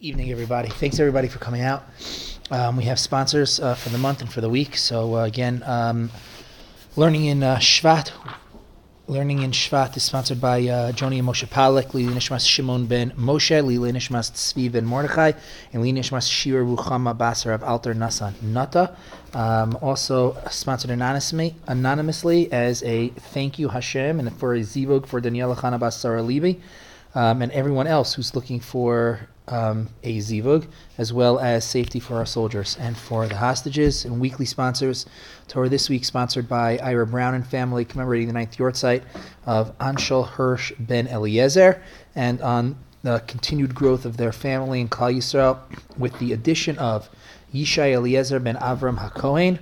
evening, everybody. Thanks, everybody, for coming out. Um, we have sponsors uh, for the month and for the week. So, uh, again, um, learning in uh, Shvat. Learning in Shvat is sponsored by uh, Joni and Moshe Palek, Lili Nishmas Shimon ben Moshe, Lili Nishmas Tzvi ben Mordechai, and Lili Nishmas Shira Ruchama Basar of Alter Nasa Nata. Um, also sponsored anonymously, anonymously as a thank you Hashem and for a zivug for Daniela Chana Basara um, and everyone else who's looking for um, a zivug, as well as safety for our soldiers and for the hostages and weekly sponsors. Torah this week sponsored by Ira Brown and family, commemorating the ninth Yortzeit of Anshel Hirsch ben Eliezer, and on the continued growth of their family in Klal Yisrael with the addition of Yishai Eliezer ben Avram HaKohen,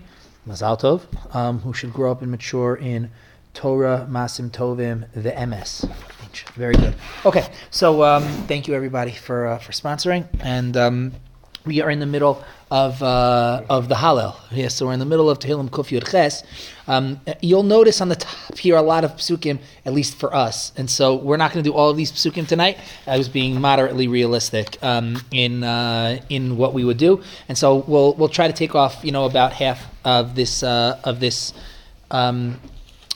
Mazal Tov, um, who should grow up and mature in Torah, Masim Tovim, the MS. Very good. Okay, so um, thank you everybody for uh, for sponsoring, and um, we are in the middle of uh, of the Hallel. Yes, so we're in the middle of Tehillim Kuf Yud Ches. Um, you'll notice on the top here a lot of psukim, at least for us, and so we're not going to do all of these psukim tonight. I was being moderately realistic um, in uh, in what we would do, and so we'll we'll try to take off, you know, about half of this uh, of this. Um,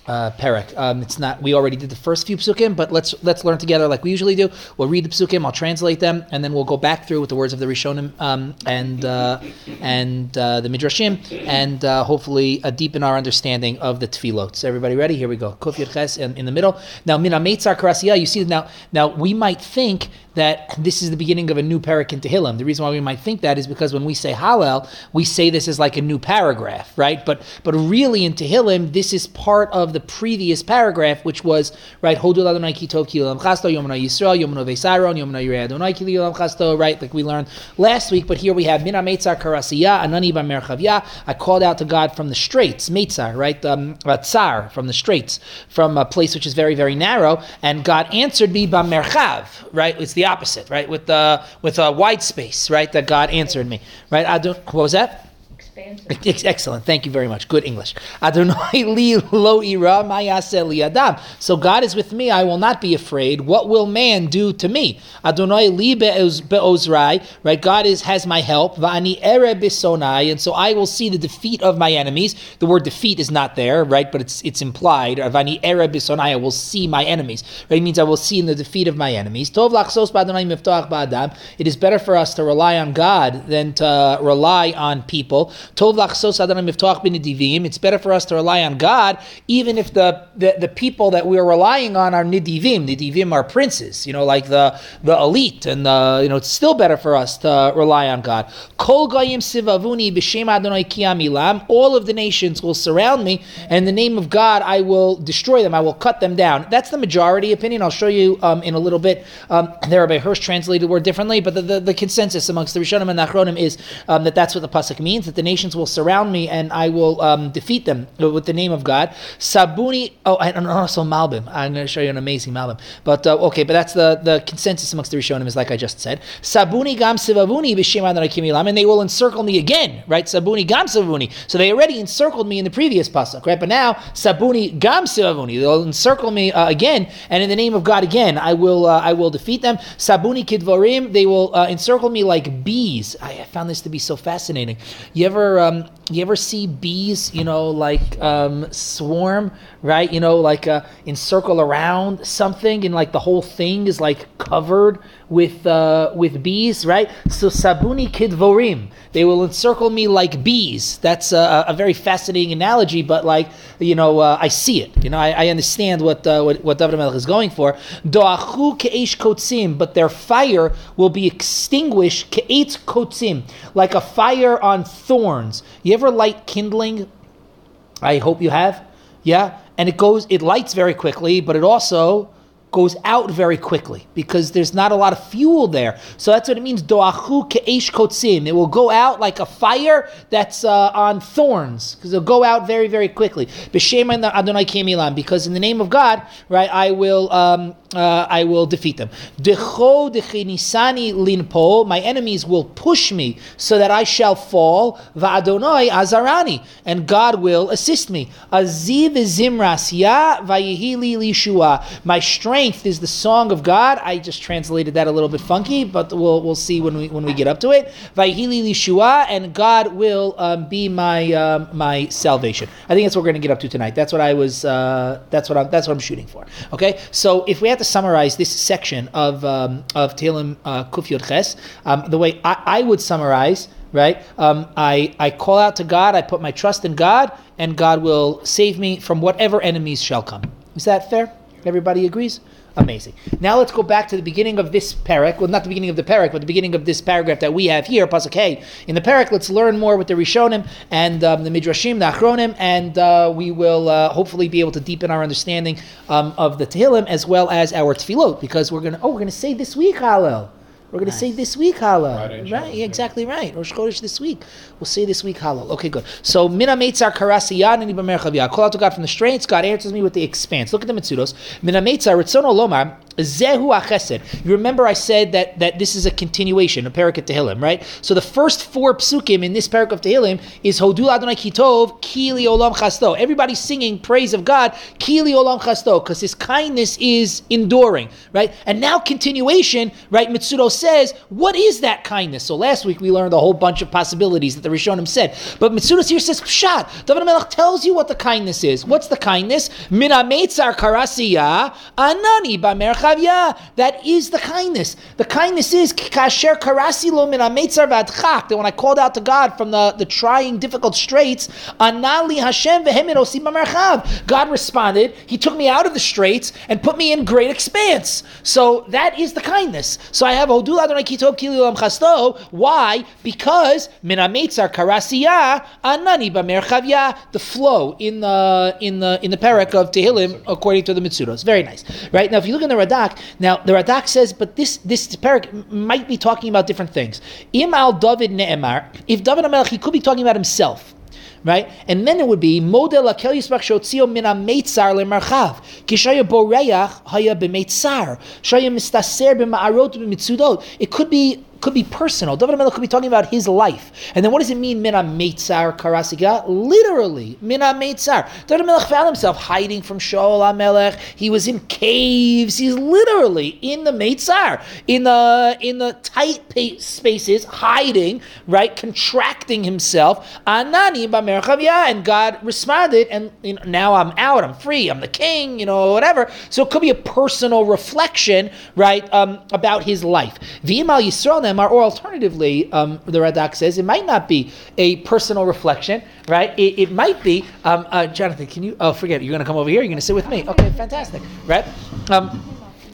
uh, Perek. Um, it's not. We already did the first few psukim, but let's let's learn together like we usually do. We'll read the psukim. I'll translate them, and then we'll go back through with the words of the Rishonim um, and uh, and uh, the Midrashim, and uh, hopefully uh, deepen our understanding of the tefillot. So everybody ready? Here we go. Kuf Ches in, in the middle. Now Mina Meitzar Karasiya. You see now. Now we might think that this is the beginning of a new parak in Tehillim. The reason why we might think that is because when we say Hallel, we say this is like a new paragraph, right? But but really in Tehillim, this is part of the previous paragraph, which was right Hodul Adonai Kitov Kilam Chasto Yomna Yisrael Yomna Vesairon Yomna Yirei Adonai Kilam Chasto, right? Like we learned last week. But here we have Mina Meitzar Karasiya Anani Merchavya. I called out to God from the straits, Meitzar, right? Um, Tsar from the straits, from a place which is very very narrow, and God answered me Merchav, right? It's the opposite, right? With the with a wide space, right? That God answered me, right? I don't. What was that? It's excellent. Thank you very much. Good English. Adonai li lo ira li adam. So God is with me. I will not be afraid. What will man do to me? Adonai li be'ozrai. Right. God is has my help. Va'ani ere bisonai. And so I will see the defeat of my enemies. The word defeat is not there, right? But it's it's implied. Va'ani ere bisonai. I will see my enemies. Right. It means I will see in the defeat of my enemies. Tov lachsos ba'adonai miftach ba'adam. It is better for us to rely on God than to rely on people. It's better for us to rely on God, even if the, the, the people that we are relying on are nidivim. Nidivim are princes, you know, like the, the elite, and the, you know, it's still better for us to rely on God. Kol goyim sivavuni b'shem Adonai kiamilam. All of the nations will surround me, and the name of God, I will destroy them. I will cut them down. That's the majority opinion. I'll show you um, in a little bit. Um, there, Rabbi Hirsch translated the word differently, but the, the, the consensus amongst the Rishonim and the Achronim is um, that that's what the pasuk means. That the nations will surround me and I will um, defeat them with the name of God. Sabuni, oh, and also Malbim. I'm going to show you an amazing Malbim. But uh, okay, but that's the, the consensus amongst the Rishonim is like I just said. Sabuni gam sivavuni b'shem and they will encircle me again, right? Sabuni gam sivavuni. So they already encircled me in the previous pasuk, right? But now sabuni gam sivavuni. They'll encircle me uh, again, and in the name of God again, I will uh, I will defeat them. Sabuni kidvorim. They will uh, encircle me like bees. I found this to be so fascinating. You ever um, you ever see bees, you know, like um, swarm, right? You know, like uh, encircle around something, and like the whole thing is like covered with uh, with bees, right? So sabuni kidvorim, they will encircle me like bees. That's a, a very fascinating analogy, but like you know, uh, I see it. You know, I, I understand what uh, what, what David Melech is going for. Doachu keish kotzim, but their fire will be extinguished ke'etz kotzim, like a fire on thorns. You ever light kindling? I hope you have. Yeah, and it goes, it lights very quickly, but it also goes out very quickly because there's not a lot of fuel there. So that's what it means. Doachu ke'esh kotzim. It will go out like a fire that's uh, on thorns because it'll go out very, very quickly. B'shem Adonai kemilam. Because in the name of God, right, I will um, uh, I will defeat them. Decho dechinisani linpo. My enemies will push me so that I shall fall. Va'adonai azarani. And God will assist me. Aziv zimras ya vayihili lishua. My strength strength is the song of God. I just translated that a little bit funky, but we'll we'll see when we when we get up to it. Vayhili lishua, and God will um, be my um, my salvation. I think that's what we're going to get up to tonight. That's what I was. Uh, that's what I'm. That's what I'm shooting for. Okay. So if we had to summarize this section of um, of Tehillim uh, Ches, um, the way I, I would summarize right? Um, I, I call out to God, I put my trust in God, and God will save me from whatever enemies shall come. Is that fair? Everybody agrees? Amazing. Now let's go back to the beginning of this parak. Well, not the beginning of the parak, but the beginning of this paragraph that we have here, pasuk Hey. In the parak, let's learn more with the Rishonim and um, the Midrashim, the Achronim, and uh, we will uh, hopefully be able to deepen our understanding um, of the Tehillim as well as our Tefillot, because we're gonna oh we're gonna say this week Hallel. We're going to say this week Hallel. Right, right exactly right. Rosh Chodesh this week. We'll say this week Hallel. Okay, good. So, Mina Meitzar Karasiyan and Ibamer Call out to God from the straits. God answers me with the expanse. Look at the Mitzudos. Mina Meitzar Ritzono Lomar. Zehu Achesed. You remember I said that, that this is a continuation, a parak of Tehillim, right? So the first four psukim in this parak of Tehillim is Hodul Adonai Kitov, Kili Olam Chasto. Everybody's singing praise of God, Kili Olam Chasto, because his kindness is enduring, right? And now continuation, right? Mitsudo says, what is that kindness? So last week we learned a whole bunch of possibilities that the Rishonim said. But Mitsudo here says, Pshat. David Melech tells you what the kindness is. What's the kindness? Mina Meitzar Karasiya, Anani Bamercha that is the kindness. The kindness is kasher karasi lo min that when I called out to God from the, the trying, difficult straits, anali Hashem osim God responded. He took me out of the straits and put me in great expanse. So that is the kindness. So I have odul Adonai kitov kili chasto. Why? Because min ametzar karasiya anani bamerchavya. The flow in the in the in the parak of Tehillim according to the Mitzudos. Very nice, right? Now, if you look in the Radak, Radak. Now the Radak says, but this this parak might be talking about different things. Im al David ne'emar. If David Amelech, he could be talking about himself right? And then it would be model akel yisbach shotzio min ametzar lemarchav kishaya boreach haya b'meitzar shaya mistaser b'ma'arot b'mitzudot. It could be could be personal. David HaMelech could be talking about his life. And then what does it mean, mina meitzar karasiga? Literally, mina meitzar. David HaMelech found himself hiding from Shaul HaMelech. He was in caves. He's literally in the meitzar, in the in the tight spaces, hiding, right, contracting himself. Anani and God responded, and you know, now I'm out. I'm free. I'm the king. You know, whatever. So it could be a personal reflection, right, um, about his life. V'imal Yisrael them, or alternatively, um, the Radak says it might not be a personal reflection, right? It, it might be, um, uh, Jonathan, can you, oh, forget it, you're going to come over here, you're going to sit with me. Okay, fantastic, right? Um,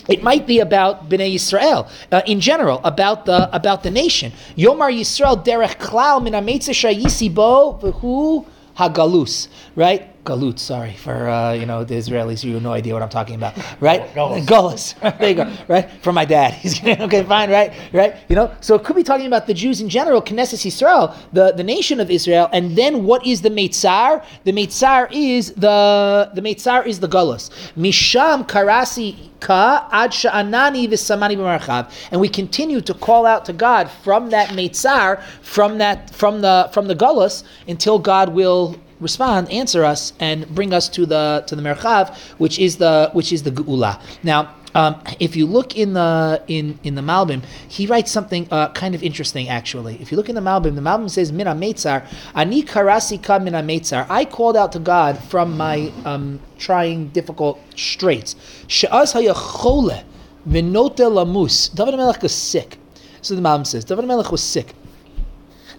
it might be about Bnei Yisrael uh, in general, about the about the nation. Yomar Yisrael derech klal min shayisi bo v'hu hagalus, right? Galut, sorry for uh, you know the Israelis. You have no idea what I'm talking about, right? Gullus. there you go. Right for my dad. He's okay, fine, right, right. You know, so it could be talking about the Jews in general, Knesset Israel, the, the nation of Israel, and then what is the Meitzar? The Meitzar is the the Meitzar is the Gullus. Misham Karasi ka ad sha'anani v'samani b'marchav, and we continue to call out to God from that Meitzar, from that from the from the Gullus until God will respond, answer us, and bring us to the to the merchav, which is the which is the geula. Now, um, if you look in the in in the Malbim, he writes something uh, kind of interesting actually. If you look in the Malbim, the Malbim says mina meitzar ani karasi ka mina meitzar. I called out to God from my um, trying difficult straits. She'az hayachole v'note lamus. David Melech was sick. So the Malbim says David Melech was sick,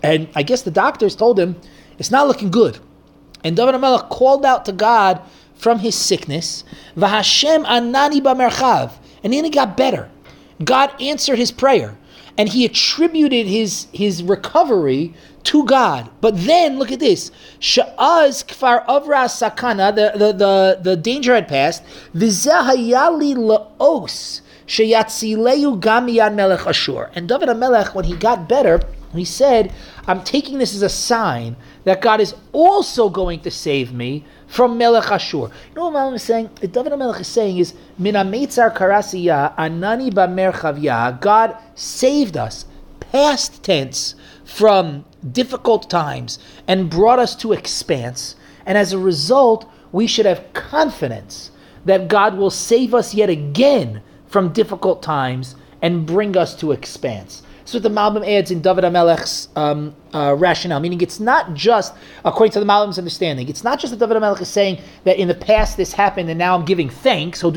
and I guess the doctors told him it's not looking good. And David HaMelech called out to God from his sickness, V'Hashem anani b'merchav, and then he got better. God answered his prayer, and he attributed his, his recovery to God. But then, look at this. Sha'az kfar avra sakana, the, the, the, the danger had passed. V'zehayali la'os, sheyatzileu gamiyad melech ashur. And David HaMelech, when he got better, he said, I'm taking this as a sign that God is also going to save me from Melech Ashur. You know what Malbim is saying? What David Melech is saying is, Anani Bamer God saved us, past tense, from difficult times and brought us to expanse. And as a result, we should have confidence that God will save us yet again from difficult times and bring us to expanse. So the Malbim adds in David Amelech's um, uh, rationale, meaning it's not just, according to the Malbim's understanding, it's not just that David Amelech is saying that in the past this happened and now I'm giving thanks, of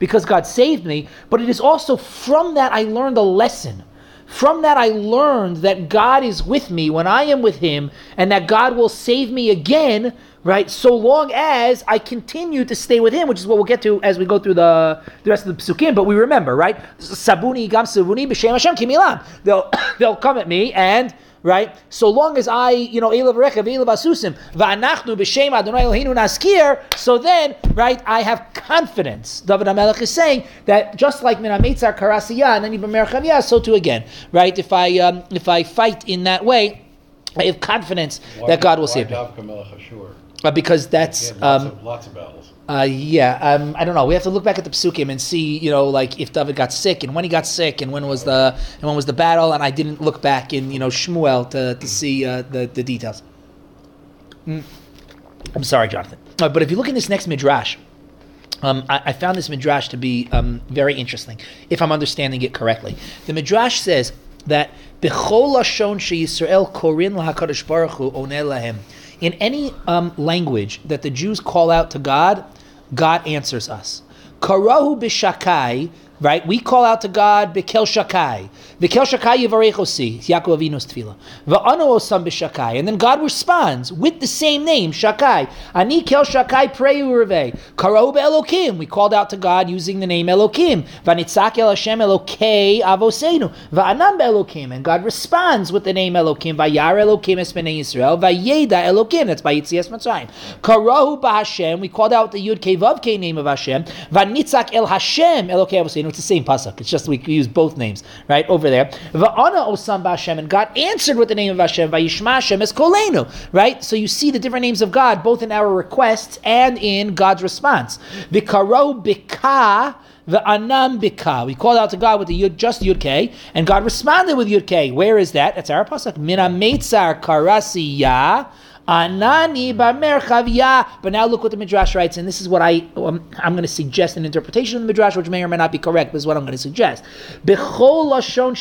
because God saved me, but it is also from that I learned a lesson. From that, I learned that God is with me when I am with Him, and that God will save me again right? So long as I continue to stay with him, which is what we'll get to as we go through the, the rest of the psukim. But we remember, right? Sabuni gam sabuni b'shem Hashem kimilam. They'll they'll come at me and right? So long as I, you know, Elav Rechav, Elav Asusim, Va'anachnu b'Shem Adonai Eloheinu Naskir, so then, right, I have confidence. David HaMelech is saying that just like Min HaMeitzar Karasiya and then Ibn so too again, right? If I, um, if I fight in that way, I have confidence why, that God will save me. Because that's lots, um, of, lots of battles. Uh, yeah, um, I don't know. We have to look back at the psukim and see, you know, like if David got sick and when he got sick and when was the and when was the battle. And I didn't look back in, you know, Shmuel to, to see uh, the the details. Mm. I'm sorry, Jonathan. Uh, but if you look in this next midrash, um, I, I, found this midrash to be um, very interesting, if I'm understanding it correctly. The midrash says that b'chol lashon sheYisrael korin lahakadosh baruch hu in any um, language that the Jews call out to God, God answers us. Karahu b'shakai right? We call out to God, Bekel Shakai. Bekel Shakai Yivarechosi, Yaakov Avinu's tefillah. Va'ano osam b'shakai. And then God responds with the same name, Shakai. Ani kel Shakai preu reve. Karo Elokim. We called out to God using the name Elokim. Vanitzak el Hashem Elokei avosenu. Va'anam Elokim. And God responds with the name Elokim. Vayar Elokim es b'nei Yisrael. Vayeda Elokim. That's by Yitzias Mitzrayim. Karahu b'Hashem. We called out the Yud Kei Vav Kei name of Hashem. Vanitzak el Hashem Elokei avosenu it's the same pasuk. It's just we use both names right over there. Va'ana osam b'Hashem, and God answered with the name of Hashem. Vayishma Hashem es kolenu. Right. So you see the different names of God both in our requests and in God's response. Vikaro bika. The anam bika. We called out to God with the yud, just yud k, and God responded with yud k. Where is that? That's our pasuk. Mina meitzar karasiya. Anani. But now look what the Midrash writes, and this is what I um, I'm going to suggest an interpretation of the Midrash, which may or may not be correct. But is what I'm going to suggest. Lashon.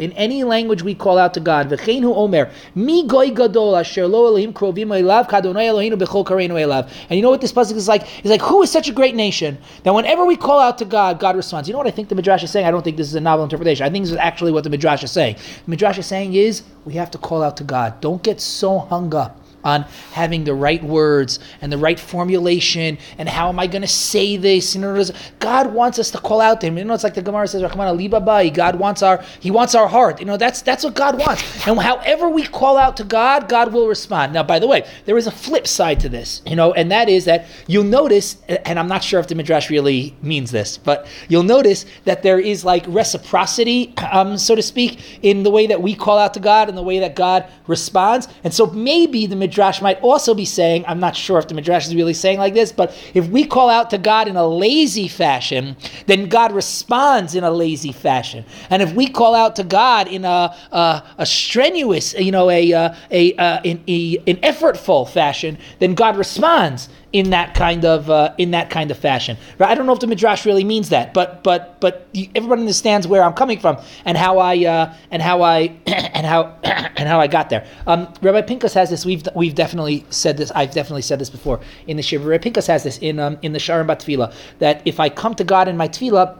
In any language we call out to God. V'cheinu omer mi goy gadol asher lo elohim krovim elav Eloheinu kareinu elav. And you know what this pasuk is like? It's like who is such a great nation that whenever we call out to God, God responds. You know what I think the Midrash is saying? I don't think this is a novel interpretation. I think this is actually what the Midrash is saying. The Midrash is saying is we have to call out to God. Don't get so hung up on having the right words and the right formulation and how am I going to say this? You know, God wants us to call out to Him. You know, it's like the Gemara says, God wants our He wants our heart. You know, that's that's what God wants. And however we call out to God, God will respond. Now, by the way, there is a flip side to this, you know, and that is that you'll notice, and I'm not sure if the midrash really means this, but you'll notice that there is like reciprocity, um, so to speak, in the way that we call out to God and the way that God responds. And so maybe the midrash Midrash might also be saying, I'm not sure if the Midrash is really saying like this, but if we call out to God in a lazy fashion, then God responds in a lazy fashion. And if we call out to God in a, a, a strenuous, you know, a, uh, a, a, a, a, an effortful fashion, then God responds in that kind of uh, in that kind of fashion. Right? I don't know if the midrash really means that, but but but everybody understands where I'm coming from and how I uh, and how I and how and how I got there. Um, Rabbi Pinkus has this. We've we've definitely said this. I've definitely said this before in the Shiva. Rabbi Pinkus has this in um, in the Sharon Batfila that if I come to God in my tefillah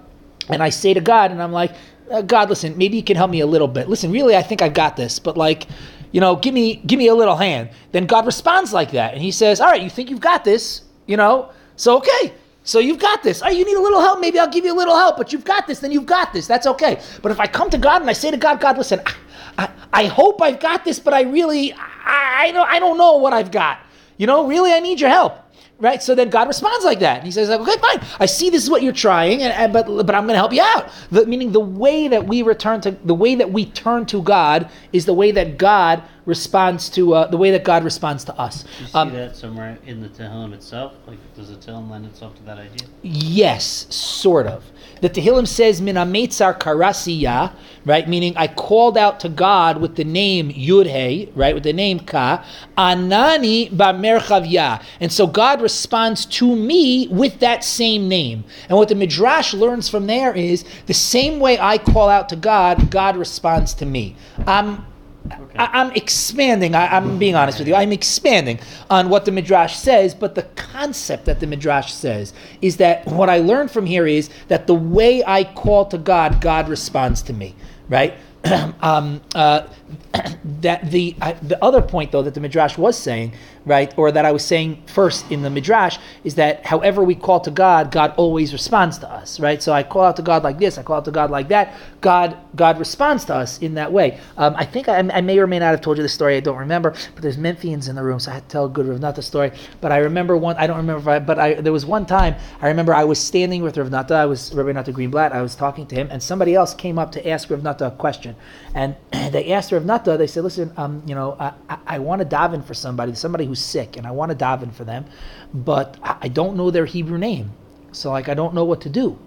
and I say to God and I'm like. Uh, God, listen, maybe you can help me a little bit. Listen, really, I think I've got this, but like, you know, give me give me a little hand. Then God responds like that, and He says, "All right, you think you've got this, you know? So okay, so you've got this. Oh, you need a little help. Maybe I'll give you a little help, but you've got this. Then you've got this. That's okay. But if I come to God and I say to God, God, listen, I, I, I hope I've got this, but I really, I, I don't, I don't know what I've got. You know, really, I need your help right? So then God responds like that. He says, okay, fine. I see this is what you're trying, and, and but but I'm going to help you out. The, meaning the way that we return to the way that we turn to God is the way that God responds to uh, the way that God responds to us. Do you see Um, that somewhere in the Tehillim itself? Like, does the Tehillim lend itself to that idea? Yes, sort of. The Tehillim says minametzar karasiya, right? Meaning I called out to God with the name Yud right? With the name Ka, Anani ba'merchavya. And so God responds to me with that same name. And what the Midrash learns from there is the same way I call out to God, God responds to me. I'm Okay. I, I'm expanding. I, I'm being honest with you. I'm expanding on what the midrash says, but the concept that the midrash says is that what I learned from here is that the way I call to God, God responds to me. Right? um, uh, that the the other point though that the midrash was saying, right, or that I was saying first in the midrash is that however we call to God, God always responds to us, right? So I call out to God like this, I call out to God like that. God God responds to us in that way. Um, I think I, I may or may not have told you the story. I don't remember, but there's Memphians in the room, so I had to tell good Rav story. But I remember one. I don't remember, if I, but I there was one time I remember I was standing with Rav. I was Nata Greenblatt. I was talking to him, and somebody else came up to ask Rav a question, and they asked Rav Nata. They said, "Listen, um, you know, I, I, I want to daven for somebody, somebody who's sick, and I want to daven for them, but I, I don't know their Hebrew name, so like I don't know what to do."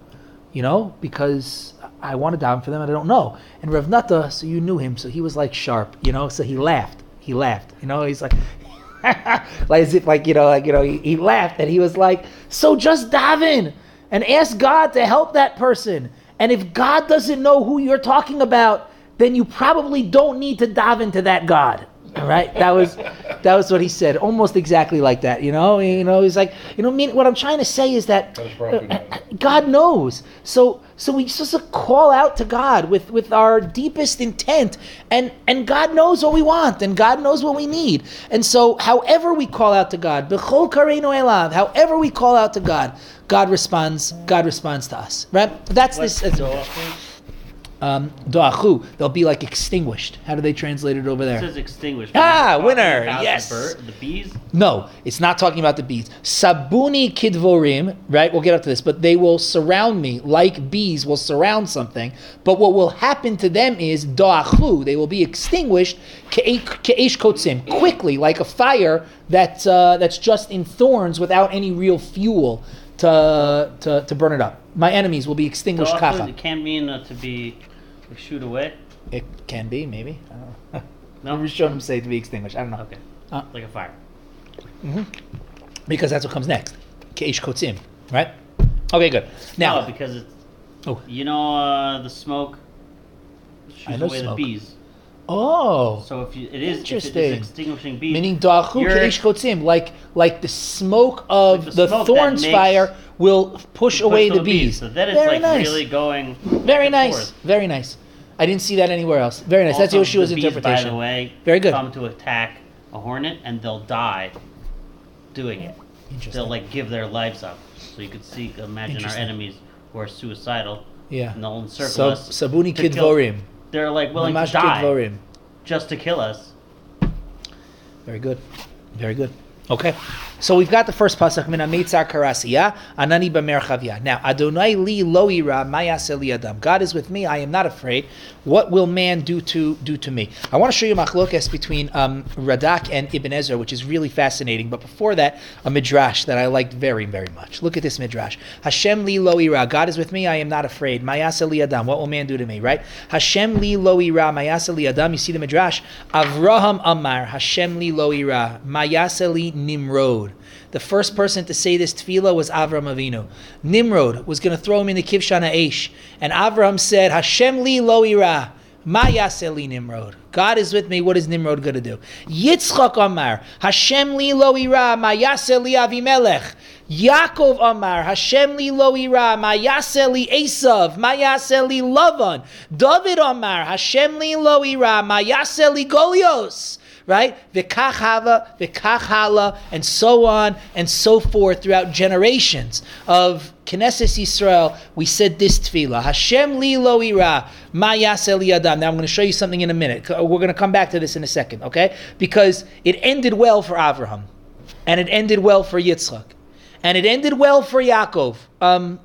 you know, because I want to daven for them and I don't know. And Rav Nata, so you knew him, so he was like sharp, you know, so he laughed. He laughed, you know, he's like, like as if like, you know, like, you know, he, he laughed and he was like, so just daven and ask God to help that person. And if God doesn't know who you're talking about, then you probably don't need to daven to that God. All right, that was that was what he said, almost exactly like that. You know, you know, he's like, you know, mean what I'm trying to say is that That was broken. uh, God knows. So so we just call out to God with with our deepest intent, and and God knows what we want, and God knows what we need. And so, however we call out to God, b'chol kareinu elav, however we call out to God, God responds. God responds to us. Right? That's What's this. doachu? Um, doachu. They'll be like extinguished. How do they translate it over It there? says extinguished. Ah, winner, the yes. bird- The bees. No, it's not talking about the bees. Sabuni kidvorim, right? We'll get up to this, but they will surround me like bees will surround something. But what will happen to them is doachu. They will be extinguished ke'esh kotzim quickly, like a fire that uh, that's just in thorns without any real fuel to, to to burn it up. My enemies will be extinguished. Kacha. it can mean uh, to be like, shoot away. It can be maybe. I don't know. No? Rishonim say to be extinguished. I don't know. Okay. Uh, like a fire. because that's what comes next. Ke'esh kotzim, right? Okay, good. Now, no, because it's. Oh. You know uh, the smoke. Shoots away smoke. the bees. Oh, So if you, it is if it Interesting. is extinguishing bees. meaning dachu kotzim, like like the smoke of Like the, the smoke thorns makes- fire will push away the those bees. So then it's Very like nice. really going. Very nice. forth. Very nice. I didn't see that anywhere else. Very nice. That's Also, Yoshua's interpretation. By the way, Very good. Come to attack a hornet and they'll die doing it. Interesting. They'll like give their lives up. So you could see, imagine our enemies who are suicidal yeah. and they'll encircle Sab- us. Sabuni to kill- kidvorim. They're like willing Mamash to die just to kill us. Very good. Very good. Okay. So we've got the first pasuk min amitzar karasiya anani b'merchavya. Now Adonai li lo ira mayaseh adam. God is with me. I am not afraid. What will man do to do to me? I want to show you machlokas between um, Radak and Ibn Ezra, which is really fascinating. But before that, a midrash that I liked very very much. Look at this midrash. Hashem li lo ira. God is with me. I am not afraid. Mayaseh li adam. What will man do to me? Right? Hashem li lo ira mayaseh adam. You see the midrash. Avraham Amar Hashem li lo ira mayaseh nimrod. The first person to say this tefillah was Avram Avinu. Nimrod was going to throw him in the Kivshan Aish, and Avram said, "Hashem li lo ira." Mayaseh li Nimrod. God is with me. What is Nimrod going to do? Yitzchak Amar, Hashem li lo ira, Mayaseh li Avimelech. Yaakov Amar, Hashem li lo ira, Mayaseh li Esav, Mayaseh li Lavan. David Amar, Hashem li lo ira, Mayaseh li Golios right? V'kach hava, v'kach hala, and so on and so forth throughout generations of Knesset Yisrael. We said this tefillah: Hashem li lo ira, ma yaseh li adam. Now I'm going to show you something in a minute. We're going to come back to this in a second, okay? Because it ended well for Avraham, and it ended well for Yitzchak, and it ended well for Yaakov. Um,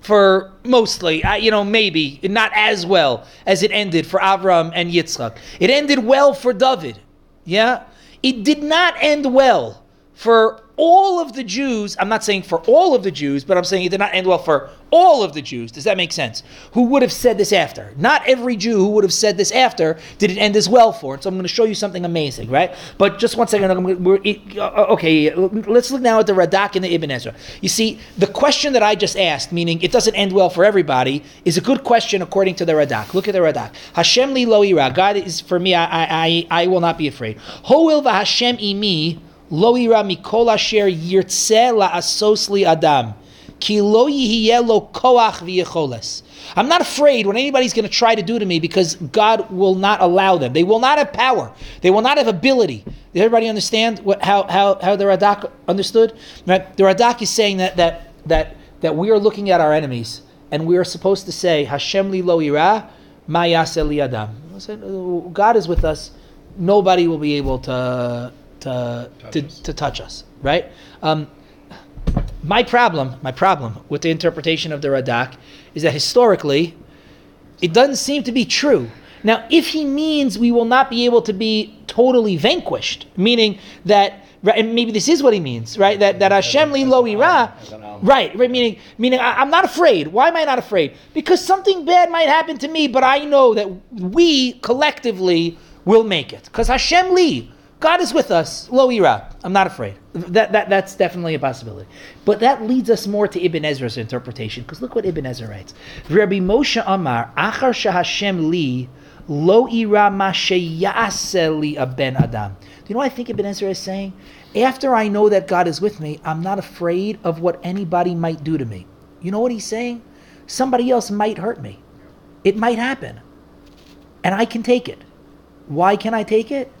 for mostly, uh, you know, maybe not as well as it ended for Avram and Yitzchak. It ended well for David. Yeah, it did not end well for all of the Jews. I'm not saying for all of the Jews, but I'm saying it did not end well for all of the Jews. Does that make sense? Who would have said this after? Not every Jew who would have said this after did it end as well for. And so I'm going to show you something amazing, right? But just one second. We're, uh, okay, let's look now at the Radak and the Ibn Ezra. You see, the question that I just asked, meaning it doesn't end well for everybody, is a good question according to the Radak. Look at the Radak. Hashem li lo ira. God is for me. I, I, I will not be afraid. Ho'il va Hashem imi lo ira mikol asher yirtze la asosli adam. Ki lo lo koach. I'm not afraid when anybody's going to try to do to me because God will not allow them. They will not have power. They will not have ability. Everybody understand what, how, how, how the Radak understood? Right? The Radak is saying that, that, that, that we are looking at our enemies and we are supposed to say, Hashem li lo ira, ma li adam. Oh, God is with us. Nobody will be able to, to, touch to, to, touch us. Right? Um, my problem, my problem with the interpretation of the Radak is that historically, it doesn't seem to be true. Now, if he means we will not be able to be totally vanquished, meaning that, and maybe this is what he means, right? That that Hashem li lo ira, right? Right? Meaning, meaning I, am not afraid. Why am I not afraid? Because something bad might happen to me, but I know that we collectively will make it. Because Hashem li, God is with us. Lo ira. I'm not afraid. That, that, that's definitely a possibility. But that leads us more to Ibn Ezra's interpretation, because look what Ibn Ezra writes. Rabbi Moshe Amar, Achar Shahashem li, lo ira ma li aben adam. Do you know what I think Ibn Ezra is saying? After I know that God is with me, I'm not afraid of what anybody might do to me. You know what he's saying? Somebody else might hurt me. It might happen. And I can take it. Why can I take it?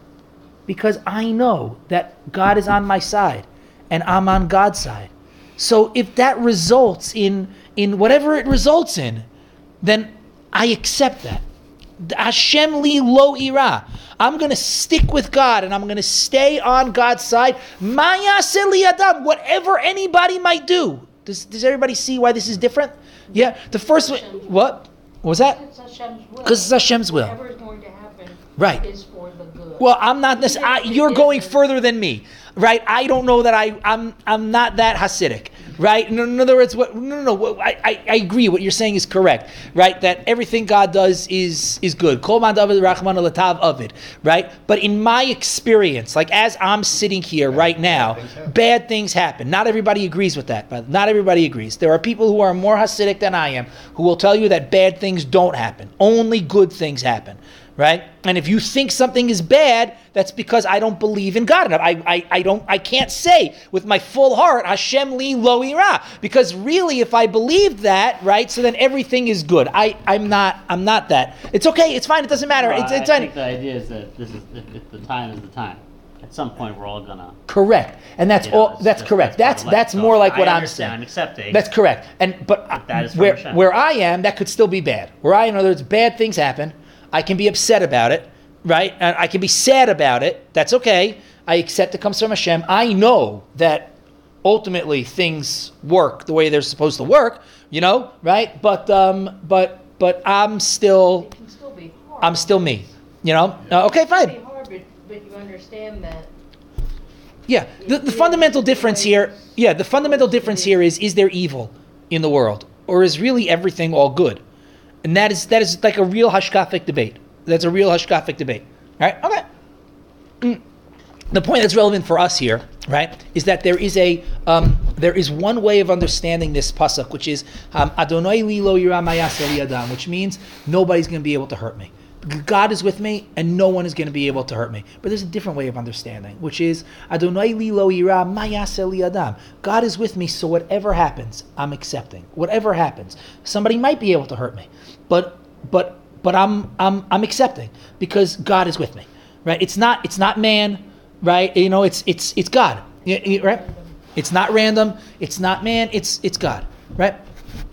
Because I know that God is on my side and I'm on God's side. So if that results in in whatever it results in, then I accept that. Hashem li lo ira. I'm going to stick with God and I'm going to stay on God's side. Maya adam. Whatever anybody might do. Does, does everybody see why this is different? Yeah. The first one. What? What was that? Because it's Hashem's will. Is going to happen right. is for the good. Well, I'm not necessarily. You're going further than me, right? I don't know that I. I'm. I'm not that Hasidic, right? In, in other words, what? No, no, no. I, I, I agree. What you're saying is correct, right? That everything God does is is good. Kol man David Rachman latav Avid, right? But in my experience, like as I'm sitting here right now, bad bad things happen. Not everybody agrees with that, but not everybody agrees. There are people who are more Hasidic than I am who will tell you that bad things don't happen. Only good things happen right? And if you think something is bad, that's because I don't believe in God enough. I, I, I don't I can't say with my full heart Hashem li lo ira because really if I believed that, right? So then everything is good. I I'm not I'm not that. It's okay. It's fine. It doesn't matter. Well, it's, it's I think the idea is that this is if, if the time is the time. At some point, we're all gonna. Correct, and that's You know, all. it's That's correct. that's That's that's So more like I what I'm understand. saying. I'm accepting. That's correct. And but, uh, that is where Hashem. where I am, that could still be bad. Where I, in other words, bad things happen. I can be upset about it, right? And I can be sad about it. That's okay. I accept it comes from Hashem. I know that ultimately things work the way they're supposed to work. You know, right? But um, but but I'm still It can still be. I'm still me. You know. Uh, okay, fine. hard, but, but you understand that Yeah, the, the fundamental difference here, yeah, the fundamental difference here is: is there evil in the world, or is really everything all good? And that is that is like a real hashkafic debate. That's a real hashkafic debate. Right, okay. Mm. The point that's relevant for us here, right, is that there is a um, there is one way of understanding this pasuk, which is um, Adonai li lo yira eli adam, which means nobody's going to be able to hurt me. God is with me, and no one is going to be able to hurt me. But there's a different way of understanding, which is Adonai li lo ira mayas eli adam. God is with me, so whatever happens, I'm accepting. Whatever happens, somebody might be able to hurt me, but but but I'm I'm I'm accepting because God is with me. Right? It's not it's not man. Right? You know, it's it's it's God. Right? It's not random. It's not man. It's it's God. Right?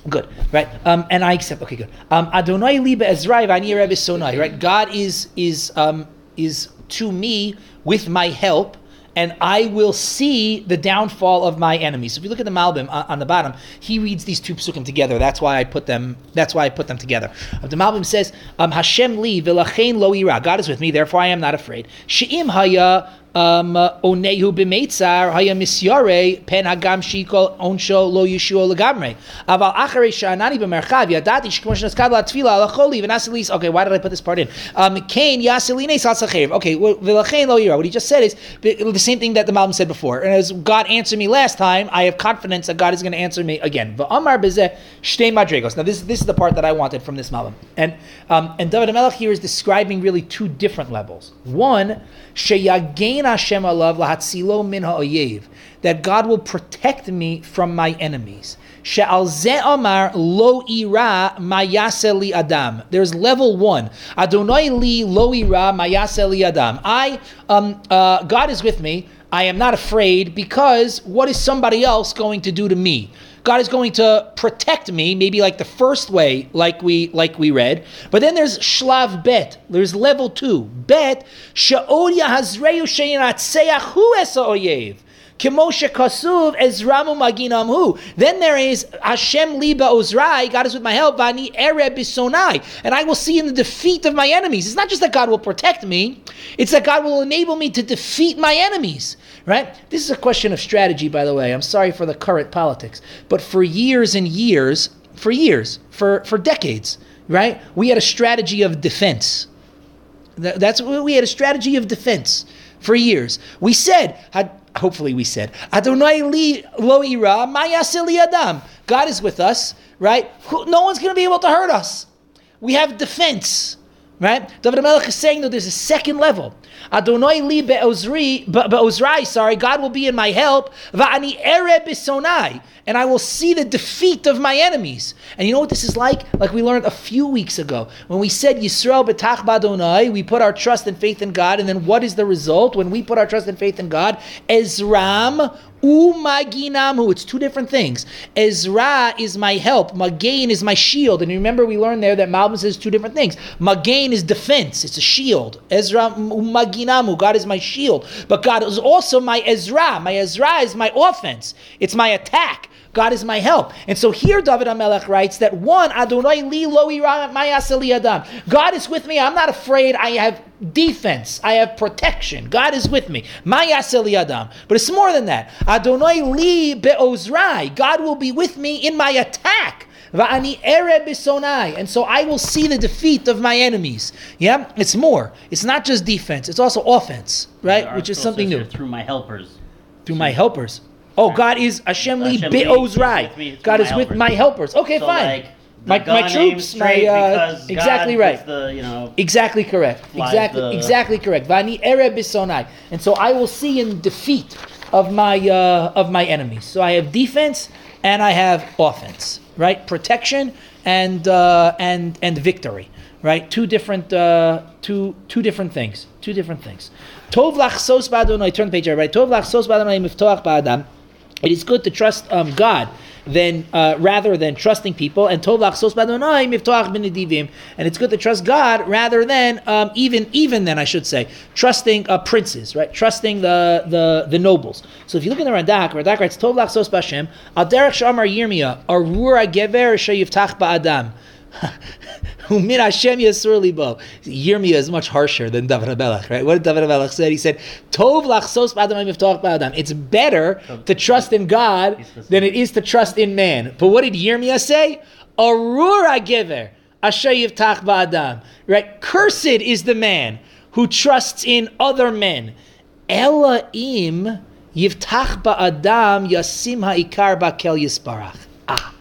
Good, right? Um, and I accept. Okay, good. Um, Adonai li be'ezrai v'ani Rebbe sonai. Right? God is is um, is to me with my help, and I will see the downfall of my enemies. So if you look at the Malbim on, on the bottom, he reads these two psukim together. That's why I put them. That's why I put them together. Uh, the Malbim says, um, "Hashem li v'lachein lo ira." God is with me, therefore I am not afraid. She'im haya onehu b'meitzar haya misyare pen hagam shikol onsho lo yeshua legamre. Aval acharei sha'anani b'merchav yadati shkmo shnaskad latfila alacholi v'nasilis. Okay, why did I put this part in? Um, Cain yaseline salsachev. Okay, v'lachein lo ira. What he just said is the same thing that the Malbim said before. And as God answered me last time, I have confidence that God is going to answer me again. V'amar bezeh shtei madregos. Now this this is the part that I wanted from this Malbim. And um, and David Melech here is describing really two different levels. One, sheyagain Hashem alav lahatzilo min ha'oyev, that God will protect me from my enemies. She'al lo ira mayase li adam. There's level one. Adonai li lo ira mayase li adam. I, um, uh, God is with me. I am not afraid because what is somebody else going to do to me? God is going to protect me, maybe like the first way, like we like we read. But then there's shlav bet. There's level two. Bet sha'od yahazreyu sheyiratseach hu esa oyev. Kimosha Kasuv Ezramu Maginamhu. Then there is Hashem Liba Ozrai, God is with my help, Vani Ere Bisonai. And I will see in the defeat of my enemies. It's not just that God will protect me, it's that God will enable me to defeat my enemies. Right? This is a question of strategy, by the way. I'm sorry for the current politics. But for years and years, for years, for, for decades, right? We had a strategy of defense. That's what we had a strategy of defense for years. We said, hopefully we said, Adonai li lo ira adam. God is with us, right? No one's going to be able to hurt us. We have defense, right? David Melech is saying that there's a second level. Adonai li be'ozri, be'ozrai, sorry, God will be in my help. Va'ani ere bisonai. And I will see the defeat of my enemies. And you know what this is like? Like we learned a few weeks ago. When we said Yisrael betach badonai, we put our trust and faith in God. And then what is the result when we put our trust and faith in God? Ezram Umaginamu. It's two different things. Ezra is my help. Magain is my shield. And remember, we learned there that Malbim says two different things. Magain is defense. It's a shield. Ezra Umaginamu. God is my shield. But God is also my Ezra. My Ezra is my offense. It's my attack. God is my help. And so here David Amelech writes that one, Adonai li lo adam. God is with me. I'm not afraid. I have defense. I have protection. God is with me. adam. But it's more than that. Adonai li be'ozrai. God will be with me in my attack. And so I will see the defeat of my enemies. Yeah, it's more. It's not just defense; it's also offense, right? Which is something new. Through my helpers. Through my helpers. Oh, God is Hashem li be'ozrai. God is with my helpers. Okay, so fine. Like, my, my troops, my uh, exactly right, the, you know, exactly correct, exactly the... exactly correct. Vani ere bisonai, and so I will see in defeat of my uh, of my enemies. So I have defense and I have offense, right? Protection and uh, and and victory, right? Two different uh, two two different things, two different things. Tov lachsos ba'adonai. Turn the page, right? Tov lachsos ba'adonai miftoach ba'adam. It is good to trust um, God than uh, rather than trusting people. And. And it's good to trust God rather than um, even even then I should say trusting uh, princes, right? Trusting the the the nobles. So if you look in the Radak, Radak writes tov lachsos b'Hashem al derech shamar yirmiyah arura gever sheyiftach ba'adam. Umir Hashem Yasur Libo. Is much harsher than David Amelech, right? What did David Amelech say? He said, Tov lachsos b'adam miftach b'adam. It's better to trust in God than it is to trust in man. But what did Yirmiyah say? Arura gever asher yivtach ba'adam. Right? Cursed is the man who trusts in other men. Elaim yivtach ba'adam yasim ha'ikar ba'kel yisparach. Ah.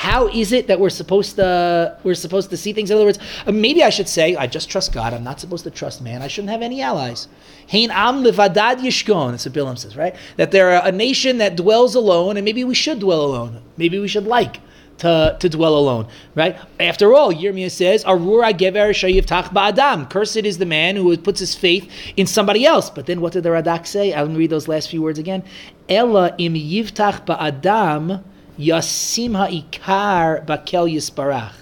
How is it that we're supposed to we're supposed to see things? In other words, uh, maybe I should say, I just trust God. I'm not supposed to trust man. I shouldn't have any allies. Hein am levadad yishkon. That's what Bilam says, right? That they're a nation that dwells alone, and maybe we should dwell alone. Maybe we should like to, to dwell alone, right? After all, Yirmiyah says, Arura gever shayivtach ba'adam. Cursed is the man who puts his faith in somebody else. But then what did the Radak say? I'll read those last few words again. Ella im yivtach ba'adam Yasim ha'ikar bakel yisparach.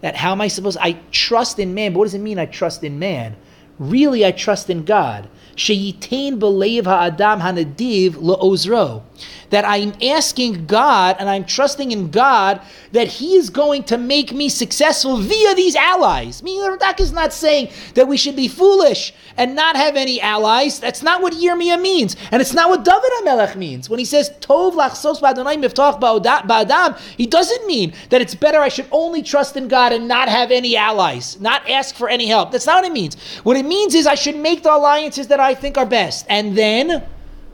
That how am I supposed? I trust in man, but what does it mean? I trust in man, Really, I trust in God. Sheyitain b'leiv ha'adam hanadiv. That I'm asking God and I'm trusting in God that He is going to make me successful via these allies. Meaning, the Radak is not saying that we should be foolish and not have any allies. That's not what Yirmiyah means. And it's not what David HaMelech means. When he says, Tov lachsos ba'adonai miftach ba'adam, he doesn't mean that it's better I should only trust in God and not have any allies, not ask for any help. That's not what it means. What it means is I should make the alliances that I think are best. And then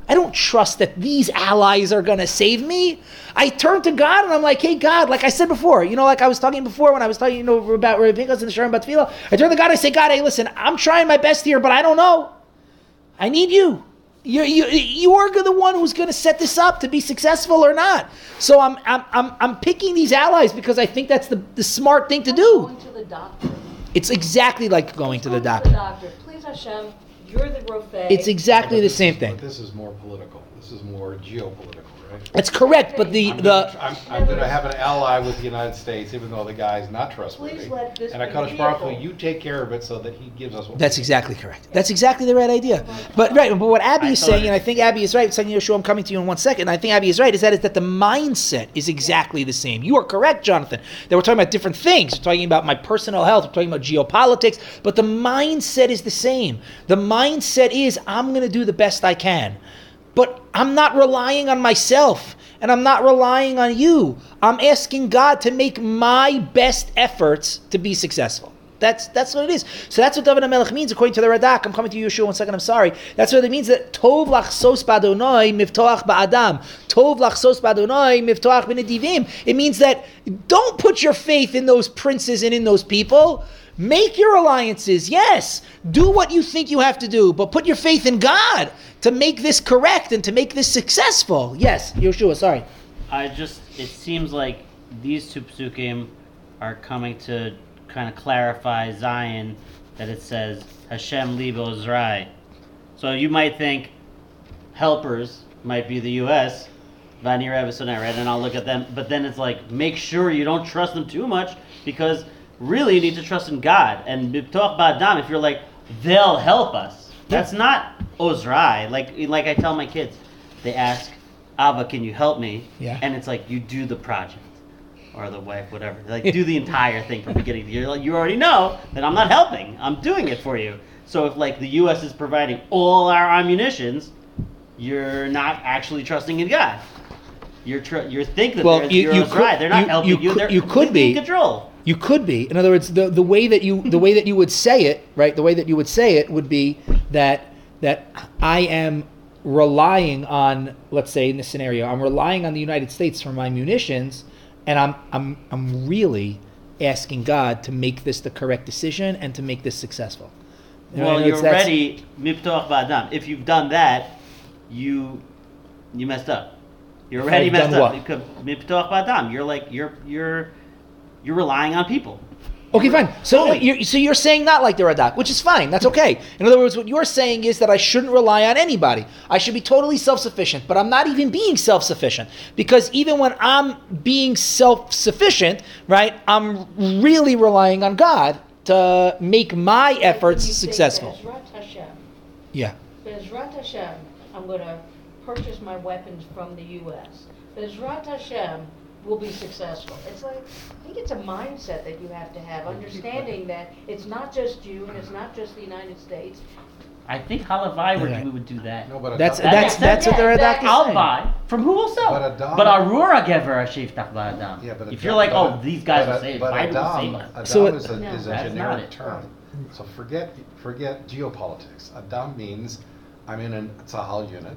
I don't trust that these allies are going to save me. I turn to God and I'm like, hey, God, like I said before, you know, like I was talking before when I was talking, you know, about Rabbi Pinchas and the Sharon Batfila. I turn to God, I say, God, hey, listen, I'm trying my best here, but I don't know. I need you. You're, you you are the one who's going to set this up to be successful or not. So I'm I'm I'm, I'm picking these allies because I think that's the, the smart thing to do. Going to the doctor. It's exactly like going to the Go doctor. doctor. Please Hashem, you're the Rofei. It's exactly the same is- thing. But this is more political. This is more geopolitical, right? That's correct, but the I'm the gonna, I'm, I'm gonna have an ally with the United States, even though the guy's not trustworthy. Please let this And be cut Baruch Hu, vehicle. you take care of it so that he gives us what. we That's exactly correct. That's exactly the right idea. But right, but what Abby is saying, and I think Abby is right, saying Yeshua, I'm coming to you in one second. and I think Abby is right, is that is that the mindset is exactly the same. You are correct, Jonathan. That we're talking about different things. We're talking about my personal health, we're talking about geopolitics, but the mindset is the same. The mindset is I'm gonna do the best I can. But I'm not relying on myself and I'm not relying on you. I'm asking God to make my best efforts to be successful. That's that's what it is. So that's what David HaMelech means according to the Radak. I'm coming to you, Yeshua, one second. I'm sorry. That's what it means that Tov lachsos badonoi mivtoach ba'adam. Tov lachsos badonoi mivtoach b'nedivim. It means that don't put your faith in those princes and in those people. Make your alliances, yes. Do what you think you have to do, but put your faith in God to make this correct and to make this successful. Yes, Yeshua, sorry. I just it seems like these two psukim are coming to kind of clarify Zion that it says Hashem libo Zrai. So you might think helpers might be the U.S. Vani Rebbesonet, right? And I'll look at them, but then it's like make sure you don't trust them too much because really you need to trust in God. And B'toch Ba'adam, if you're like they'll help us, that's not Ozrai. Like like I tell my kids, they ask, Abba, can you help me? Yeah. And it's like you do the project or the wife, whatever. Like do the entire thing from beginning to you're like you already know that I'm not helping. I'm doing it for you. So if like the US is providing all our ammunitions, you're not actually trusting in God. You're tr- you're thinking that Well, they're, you- you right. could- They're not you- helping you you. could- They're you could be. control. You could be. In other words, the, the way that you the way that you would say it, right? The way that you would say it would be that that I am relying on, let's say in this scenario, I'm relying on the United States for my munitions, and I'm I'm I'm really asking God to make this the correct decision and to make this successful. Well, you're already miptoch ba'adam. If you've done that, you you messed up. You're already messed up. Miptoch ba'adam. You're like you're you're you're relying on people. Okay, fine. So Fully. you're, so you're saying not like the Radak, which is fine. That's okay. In other words, what you're saying is that I shouldn't rely on anybody. I should be totally self-sufficient. But I'm not even being self-sufficient because even when I'm being self-sufficient, right, I'm really relying on God to make my efforts You successful. Hashem. Yeah. Bezrat Hashem, I'm gonna purchase my weapons from the US. Bezrat Hashem will be successful. It's like, I think it's a mindset that you have to have, understanding that it's not just you and it's not just the United States. I think Halavai would, Okay. we would do that. No, but That's Adam- that's that's what the Yeah, Radak exactly. is I'll saying. buy from who will sell. But Adam- but Arura Gever Ashiftach Ba'adam. Yeah, but if Adam- you're like, oh, but oh, Adam- these guys but will a- save. But Biden will Adam, save us. Adam So it- is a, No, is a that's not generic it. term. So forget forget geopolitics. Adam means I'm in a Tzahal unit,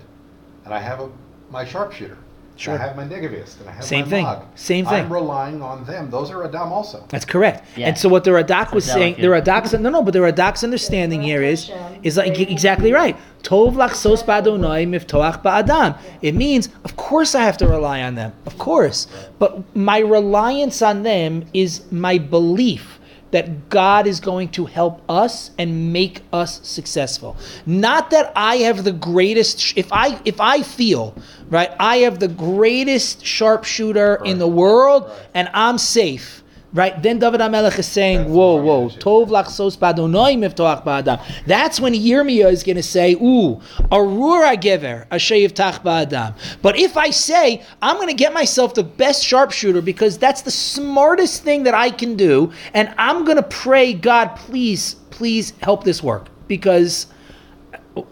and I have a my sharpshooter. Sure. I have my negavist, and I have Same my thing. Mag. Same thing. I'm relying on them. Those are Adam also. That's correct. Yeah. And so what the Radak was So saying, the delicate. Radak's no, no, but the Radak's understanding here is is like exactly right. Tov lachsos badonai miftoach ba'adam. It means, of course, I have to rely on them, of course. But my reliance on them is my belief that God is going to help us and make us successful. Not that I have the greatest. If I if I feel right, I have the greatest sharpshooter in the world, Right. and I'm safe right? Then David HaMelech is saying, That's whoa, the whoa, Morgan tov lachsos badonoi miftoach ba'adam. That's when Yirmiyah is going to say, ooh, arura gever asher yivtach ba'adam. But if I say, I'm going to get myself the best sharpshooter because that's the smartest thing that I can do, and I'm going to pray, God, please, please help this work because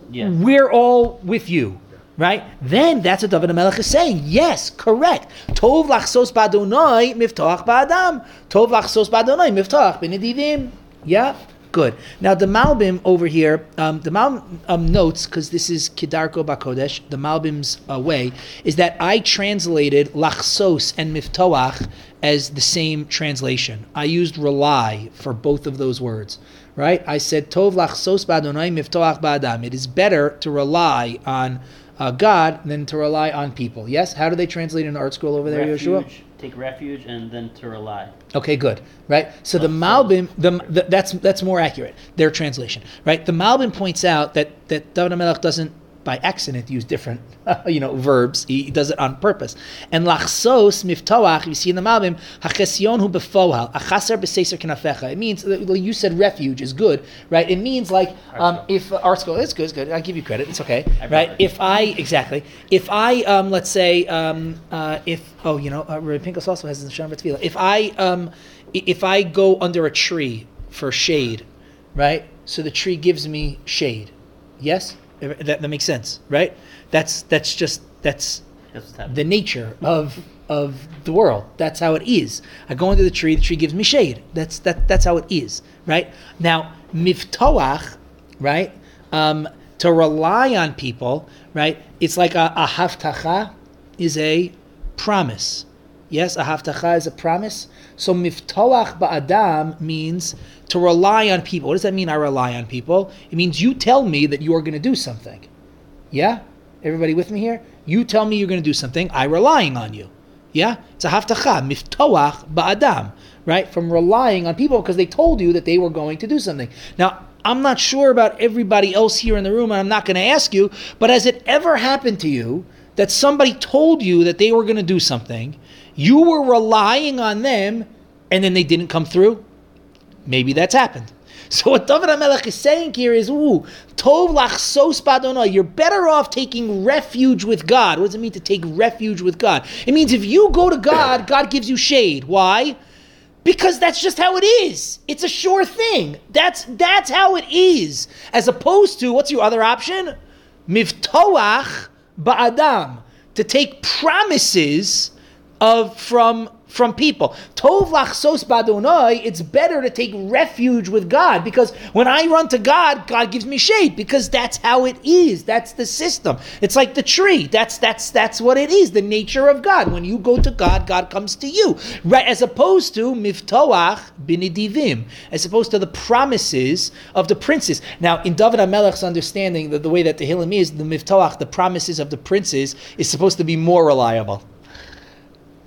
Yeah. we're all with you. Right? Then that's what David HaMelech is saying. Yes, correct. Tov lachsos badonoi miftach ba'adam. Tov lachsos badonoi miftach b'nedivim. Yeah? Good. Now the Malbim over here, um, the Malbim um, notes, because this is Kedarko Bakodesh, the Malbim's uh, way, is that I translated lachsos and miftoach as the same translation. I used rely for both of those words right? I said, Tov lachsos ba'adonai miftoach ba'adam. It is better to rely on uh, God than to rely on people. Yes? How do they translate in art school over there, Yoshua? refuge, take refuge, and then to rely. Okay, good. Right. So the Lachsos. Malbim, the, the that's that's more accurate. Their translation, right? The Malbim points out that that David HaMelech doesn't by accident use different, you know, verbs. He, does it on purpose. And lachsos miftoach, you see in the Malbim, hachesyon hu befohal, achaser b'seiser kenafecha. It means you said refuge is good, right? It means like um, if uh, art school, it's good, it's good. I give you credit. It's okay, right? If I exactly, if I um, let's say um, uh, if oh you know, uh, Rabbi Pinkus also has in the Tefillah. If I um, i- if I go under a tree for shade, right? So the tree gives me shade. Yes, that, that makes sense, right? That's that's just that's That's the nature of of the world. That's how it is. I go under the tree, the tree gives me shade. That's that that's how it is, right? Now, miftoach, right? Um, to rely on people, right? It's like a, a haftacha is a promise. Yes, a haftacha is a promise. So miftoach ba'adam means to rely on people. What does that mean? I rely on people. It means you tell me that you are going to do something. Yeah? Everybody with me here? You tell me you're going to do something. I'm relying on you. Yeah? It's a haftacha, miftoach ba'adam, right? From relying on people because they told you that they were going to do something. Now, I'm not sure about everybody else here in the room, and I'm not going to ask you, but has it ever happened to you that somebody told you that they were going to do something, you were relying on them, and then they didn't come through? Maybe that's happened. So what David HaMelech is saying here is, ooh, tov lachsos badona. You're better off taking refuge with God. What does it mean to take refuge with God? It means if you go to God, God gives you shade. Why? Because that's just how it is. It's a sure thing. That's that's how it is. As opposed to what's your other option? Mivtoach ba'adam to take promises of from from people. Tov lachsos badonai, it's better to take refuge with God because when I run to God, God gives me shade because that's how it is. That's the system. It's like the tree. That's that's that's what it is. The nature of God. When you go to God, God comes to you. Right as opposed to miftoach binidivim, as opposed to the promises of the princes. Now, in David HaMelech's understanding, the, way that the Hillim is, the miftoach, the promises of the princes, is supposed to be more reliable.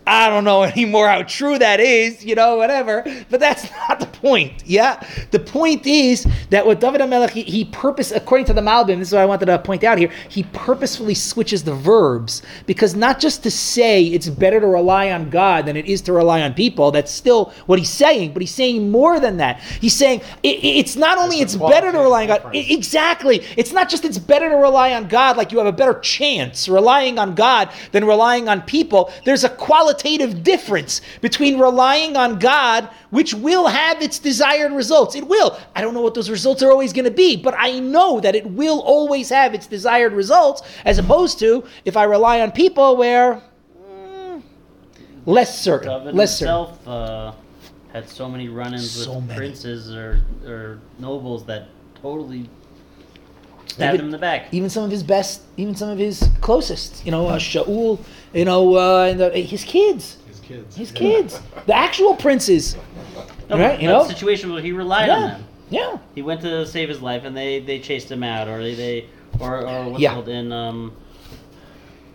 I don't know anymore how true that is, you know, whatever. But that's not the point. Yeah, the point is that with David Hamelech, he, he purpose, according to the Malbim, this is what I wanted to point out here. He purposefully switches the verbs because not just to say it's better to rely on God than it is to rely on people. That's still what he's saying, but he's saying more than that. He's saying it, it's not only It's it's better to rely on God. qualitative I- exactly. It's not just it's better to rely on God, like you have a better chance relying on God than relying on people. There's a qualitative difference between relying on God, which will have its desired results. It will. I don't know what those results are always going to be, but I know that it will always have its desired results, as opposed to if I rely on people where mm, less certain. David less certain. uh, had so many run-ins So with many. princes or, or nobles that totally stabbed him in the back. even some of his best, even some of his closest, you know, uh, Shaul, you know, uh, and the, his kids, kids. his Yeah. kids, the actual princes, No, right? You that know, situation where he relied on yeah, them. yeah, He went to save his life, and they, they chased him out, or they, they or, or what's Yeah. called in um,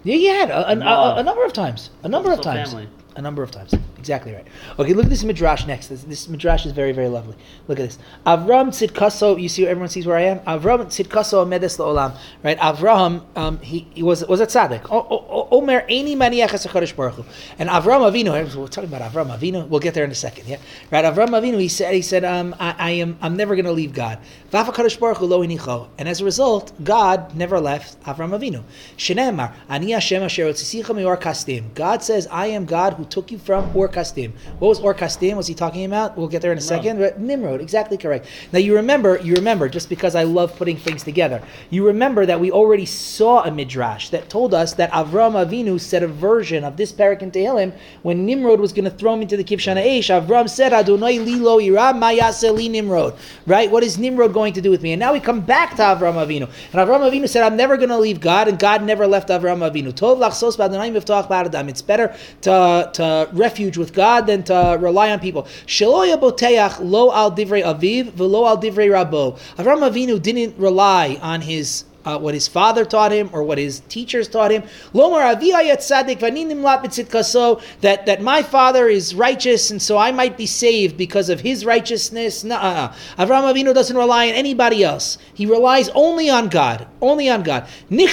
yeah. He had a, a, a, a number of times, a number of times, family. a number of times. Exactly right. Okay, look at this midrash next. This, this midrash is very, very lovely. Look at this. Avram tzidkaso. You see, everyone sees where I am. Avram tzidkaso amedes laolam. Right. Avram, um, he, he was was a tzaddik. Omer Eini Maniach HaKadosh Baruch Hu. And Avram Avinu, we're talking about Avram Avinu. We'll get there in a second. Yeah, right. Avram Avinu. He said, he said, um, I, I am, I'm never going to leave God. V'af HaKadosh Baruch Hu lo inicho. And as a result, God never left Avram Avinu. Shenemar Ani Hashem Asher Otzisicha Meor Kasdim. God says, I am God who took you from Or Kasdim. What was Or Kasdim? Was he talking about? We'll get there in a second. But Nimrod, exactly correct. Now you remember, you remember, just because I love putting things together, you remember that we already saw a midrash that told us that Avram Avinu said a version of this parak in Tehillim when Nimrod was going to throw him into the Kivshana Eish. Avram said, Adonai lilo ira mayase li Nimrod. Right? What is Nimrod going to do with me? And now we come back to Avram Avinu. And Avram Avinu said, I'm never going to leave God, and God never left Avram Avinu. Tov lachsos b'adonai miftach b'adam. It's better to, to refuge with God than to rely on people. Sheloya boteach lo al divrei aviv v'lo al divrei rabo. Avram Avinu didn't rely on his uh, what his father taught him or what his teachers taught him. Lomar that that my father is righteous and so I might be saved because of his righteousness. Nuh-uh. Avram Avinu doesn't rely on anybody else. He relies only on God. Only on God. They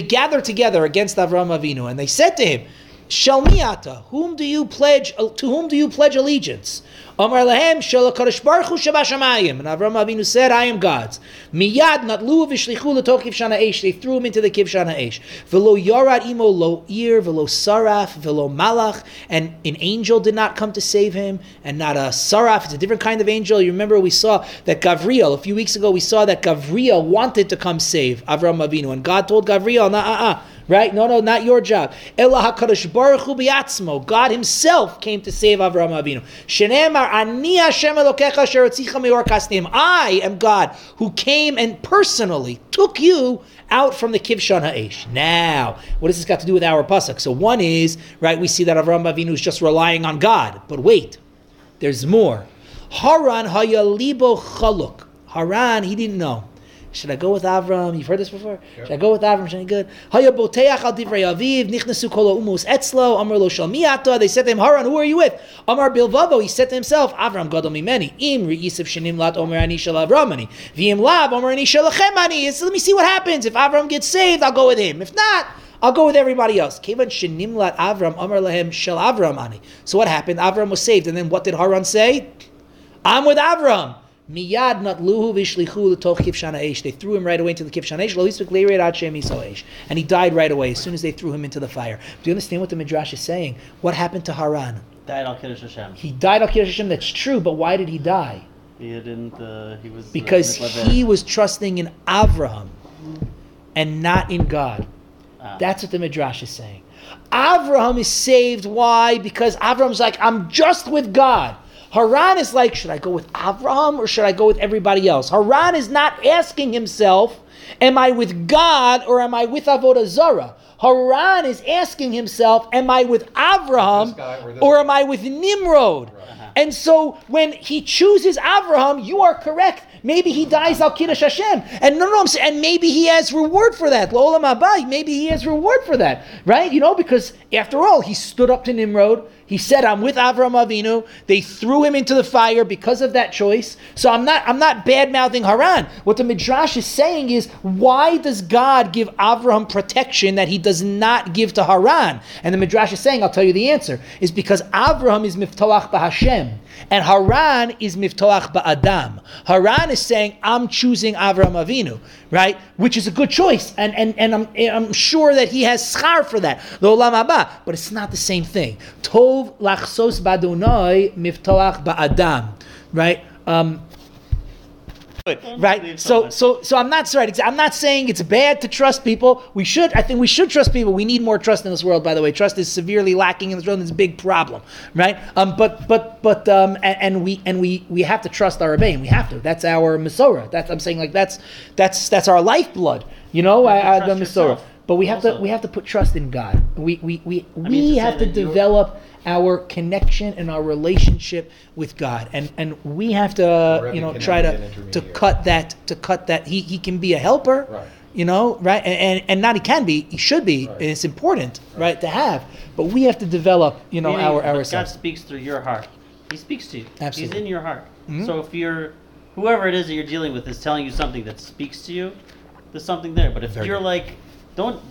gathered together against Avram Avinu and they said to him, Shel miata, whom do you pledge to whom do you pledge allegiance? Amar lahem shel Kadosh Baruch Hu shabashamayim. And Avram Avinu said, I am God's. Miyad natlu v'shlichu l'tok kivshana eish. They threw him into the kivshana eish. V'lo yarad imo lo ir v'lo saraf v'lo malach. And an angel did not come to save him, and not a saraf. It's a different kind of angel. You remember we saw that Gavriel a few weeks ago. We saw that Gavriel wanted to come save Avram Avinu, and God told Gavriel, nah, uh, uh. Right? No, no, not your job. Ela HaKadosh Baruch Hu biatzmo. God himself came to save Avraham Avinu. Shenemar ani Hashem Elokecha asher hotzicha meor. I am God who came and personally took you out from the Kivshan Ha'esh. Now, what does this got to do with our pasuk? So one is, right, we see that Avraham Avinu is just relying on God. But wait, there's more. Haran hayalibo chaluk. Haran, he didn't know. Should I go with Avram? You've heard this before. Should I go with Avram? Should I good? Haya boteach al divrei aviv nichnasu kol umus etzlo amar lo shal. They said to him, Haran, who are you with? Amar bilvavo. He said to himself, Avram gadol mimeni. Im reisiv shenim lat omer ani shal Avramani. V'im lav omer ani achemani. So let me see what happens. If Avram gets saved, I'll go with him. If not, I'll go with everybody else. Kevan shenimlat Avram Amar lahem shel Avram ani. So what happened? Avram was saved, and then what did Haran say? I'm with Avram. Miyad not luhu vishlichu l'toch kivshana eish. They threw him right away into the kivshana eish. Lo yisvik ad eish. And he died right away as soon as they threw him into the fire. Do you understand what the midrash is saying? What happened to Haran? Died al Kiddush Hashem. He died al Kiddush Hashem. That's true, but why did he die? He didn't. Uh, he was Because he was trusting in Avraham and not in God. Ah. That's what the midrash is saying. Avraham is saved. Why? Because Avraham's like, I'm just with God. Haran is like, should I go with Avraham or should I go with everybody else? Haran is not asking himself, am I with God or am I with Avodah Zarah? Haran is asking himself, am I with Avraham or or am I with Nimrod? And so when he chooses Avraham, you are correct. Maybe he dies al Kiddush Hashem. And no, no, I'm saying, and maybe he has reward for that. Lo'olam haba, maybe he has reward for that. Right? You know, because after all, he stood up to Nimrod. He said, I'm with Avram Avinu. They threw him into the fire because of that choice. So I'm not I'm not bad mouthing Haran. What the Midrash is saying is, why does God give Avram protection that he does not give to Haran? And the Midrash is saying, I'll tell you the answer, is because Avram is Miftoach B'Hashem. And Haran is Miftoach Ba'adam. Haran is saying, I'm choosing Avram Avinu, right? Which is a good choice. And, and, and I'm, I'm sure that he has schar for that. L'olam haba. But it's not the same thing. Tov lachsos badonai Miftoach Ba'adam, right? Um, right so so so i'm not right i'm not saying it's bad to trust people. We should i think we should trust people. We need more trust in this world by the way. Trust is severely lacking in this world and it's a big problem right? Um but but but um and, and we and we we have to trust our rebbein we have to. That's our Masorah. that's i'm saying like that's that's that's our lifeblood you know? You I, I, the Masorah. But we have to we have to put trust in god we we we, we say have to develop our connection and our relationship with god and and we have to you know try to to cut that to cut that he, he can be a helper Right. you know right and, and and not he can be he should be Right. and it's important right. to have but we have to develop you know Meaning, our but God speaks through your heart. He speaks to you. Absolutely. He's in your heart. Mhm. So if you're whoever it is that you're dealing with is telling you something that speaks to you, there's something there. But if Very you're good. like, don't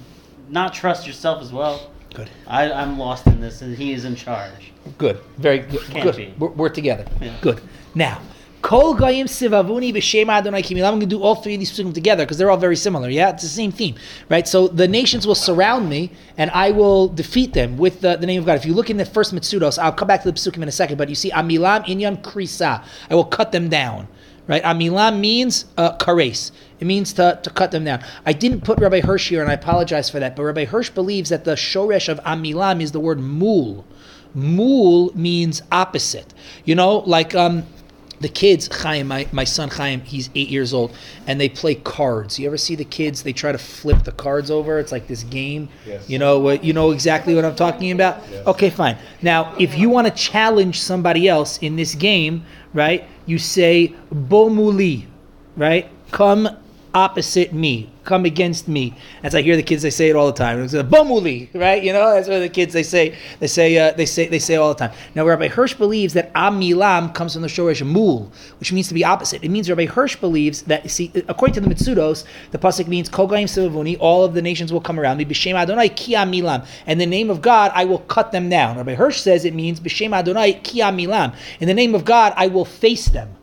not trust yourself as well. Good. I, I'm lost in this, and he is in charge. Good. Very good. Can't good. be. We're, we're together. Yeah. Good. Now, Kol Goyim Sivavuni B'Shem Adonai Kimil. I'm going to do all three of these psukim together because they're all very similar. Yeah, it's the same theme, right? So the nations will surround me, and I will defeat them with the, the name of God. If you look in the first Mitsudos, I'll come back to the psukim in a second, but you see Amilam Inyan Krisa. I will cut them down. Right? Amilam means uh, kares. It means to, to cut them down. I didn't put Rabbi Hirsch here, and I apologize for that. But Rabbi Hirsch believes that the shoresh of Amilam is the word mul. Mul means opposite. You know, like um, the kids, Chaim, my, my son Chaim, he's eight years old, and they play cards. You ever see the kids? They try to flip the cards over. It's like this game. Yes. You know what? You know exactly what I'm talking about. Yes. Okay, fine. Now, if you want to challenge somebody else in this game, right? You say bomuli, right? Come opposite me. Come against me. As I hear the kids, they say it all the time. It's a bomuli, right? You know, that's what the kids they say. They say uh, they say they say all the time. Now, Rabbi Hirsch believes that amilam comes from the shorish mul, which means to be opposite. It means Rabbi Hirsch believes that see, according to the Mitsudos, the pasuk means kol goyim sivavuni. All of the nations will come around me. B'shem Adonai ki amilam. And in the name of God, I will cut them down. Rabbi Hirsch says it means b'shem Adonai ki amilam. In the name of God, I will face them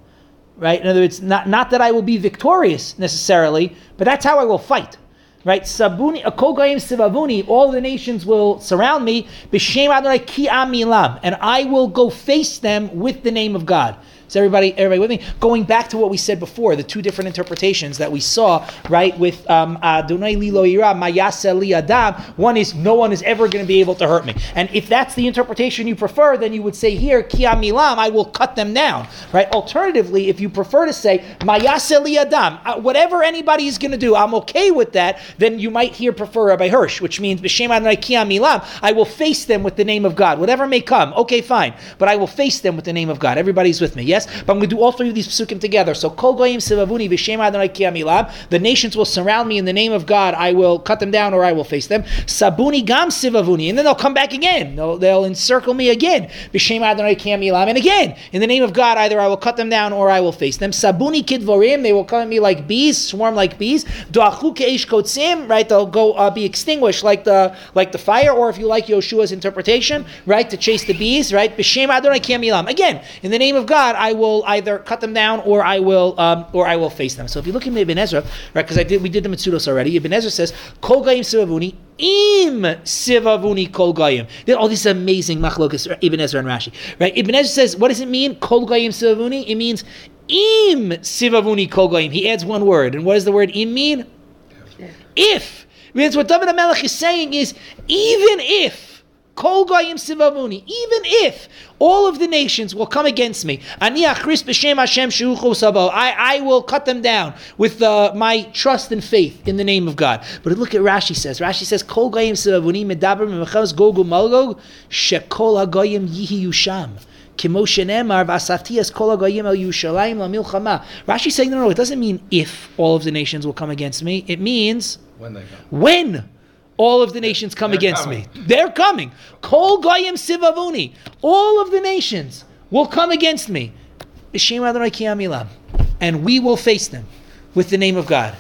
right? In other words, not, not that I will be victorious necessarily, but that's how I will fight. Right? Sabuni, akol goyim sivavuni, all the nations will surround me, b'shem Adonai ki amilam, and I will go face them with the name of God. Is everybody, everybody with me? Going back to what we said before, the two different interpretations that we saw, right, with um, Adonai lilo ira, mayase li adam. One is no one is ever going to be able to hurt me, and if that's the interpretation you prefer, then you would say here ki amilam, I will cut them down, right? Alternatively, if you prefer to say mayase li adam, uh, whatever anybody is going to do, I'm okay with that. Then you might here prefer Rabbi Hirsch, which means b'shem Adonai ki amilam, I will face them with the name of God, whatever may come. Okay, fine, but I will face them with the name of God. Everybody's with me, yes? But I'm going to do all three of these psukim together. So kol goyim sivavuni b'shem Adonai ki. The nations will surround me in the name of God. I will cut them down or I will face them. Sabuni gam sivavuni, and then they'll come back again. They'll, they'll encircle me again. B'shem Adonai ki and again in the name of God, either I will cut them down or I will face them. Sabuni kidvorim, they will come at me like bees, swarm like bees. Doachu keish kotzim, right? They'll go uh, be extinguished like the like the fire, or if you like Yoshua's interpretation, right, to chase the bees, right? B'shem Adonai ki. Again, in the name of God, I will either cut them down or I will um, or I will face them. So if you look at Ibn Ezra, right, because I did we did the Mitsudos already. Ibn Ezra says, "Kol gayim sivavuni im sivavuni kol gayim." Then all these amazing machlokas Ibn Ezra and Rashi, right? Ibn Ezra says, "What does it mean? Kol gayim sivavuni." It means im sivavuni kol gayim. He adds one word, and what does the word im mean? If. Means what David HaMelech is saying is, even if, Kol Goyim Sivavuni, even if all of the nations will come against me, Ani Achris B'Shem Hashem Sabo, I, I will cut them down with uh, my trust and faith in the name of God. But look at Rashi says. Rashi says, Kol Goyim Sivavuni Medaber Memechaz Gogu Malgog Shekol HaGoyim Yihi Yusham. Kimo shenemar v'asaftias kol hagoyim el Yerushalayim lamilchama. Rashi saying no, no, it doesn't mean if all of the nations will come against me. It means When they come. when all of the nations come They're against coming. me. They're coming. Kol goyim sivavuni. All of the nations will come against me. B'shem Adonai ki amilam. And we will face them with the name of God.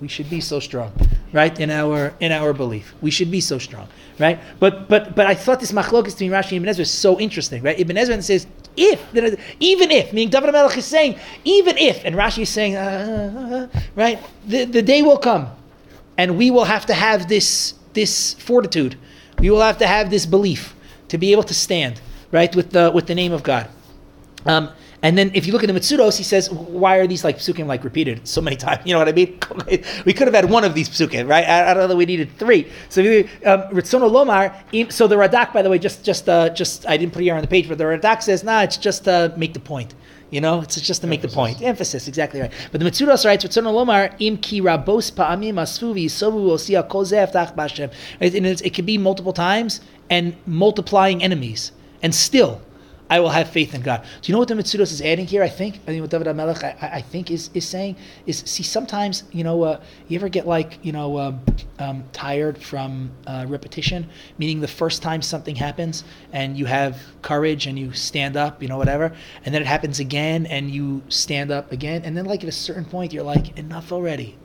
We should be so strong, right? In our in our belief, we should be so strong, right? But but but I thought this machlokas between Rashi and Ibn Ezra is so interesting, right? Ibn Ezra says if even if meaning David Melech is saying even if, and Rashi is saying uh, uh, uh, right, the, the day will come, and we will have to have this this fortitude, we will have to have this belief to be able to stand right with the with the name of God. Um, and then if you look at the Mitsudos, he says, why are these like psukim like repeated so many times? You know what I mean? we could have had one of these psukim, right? I, I don't know that we needed three. So um, Lomar, so the Radak, by the way, just just uh, just I didn't put it here on the page, but the Radak says, nah, it's just to make the point. You know, it's just to make the point. Emphasis, exactly right. But the Mitsudos writes, Ritzono Lomar, im ki rabos pa'amim asfuvi sovu osia aftach b'Hashem. Right? And it can be multiple times and multiplying enemies. And still, I will have faith in God. Do you know what the Mitsudos is adding here? I think, I think what David Amelech, I, I- I think is, is saying is, see, sometimes, you know, uh, you ever get like, you know, um, um, tired from uh, repetition, meaning the first time something happens and you have courage and you stand up, you know, whatever, and then it happens again and you stand up again, and then like at a certain point you're like, enough already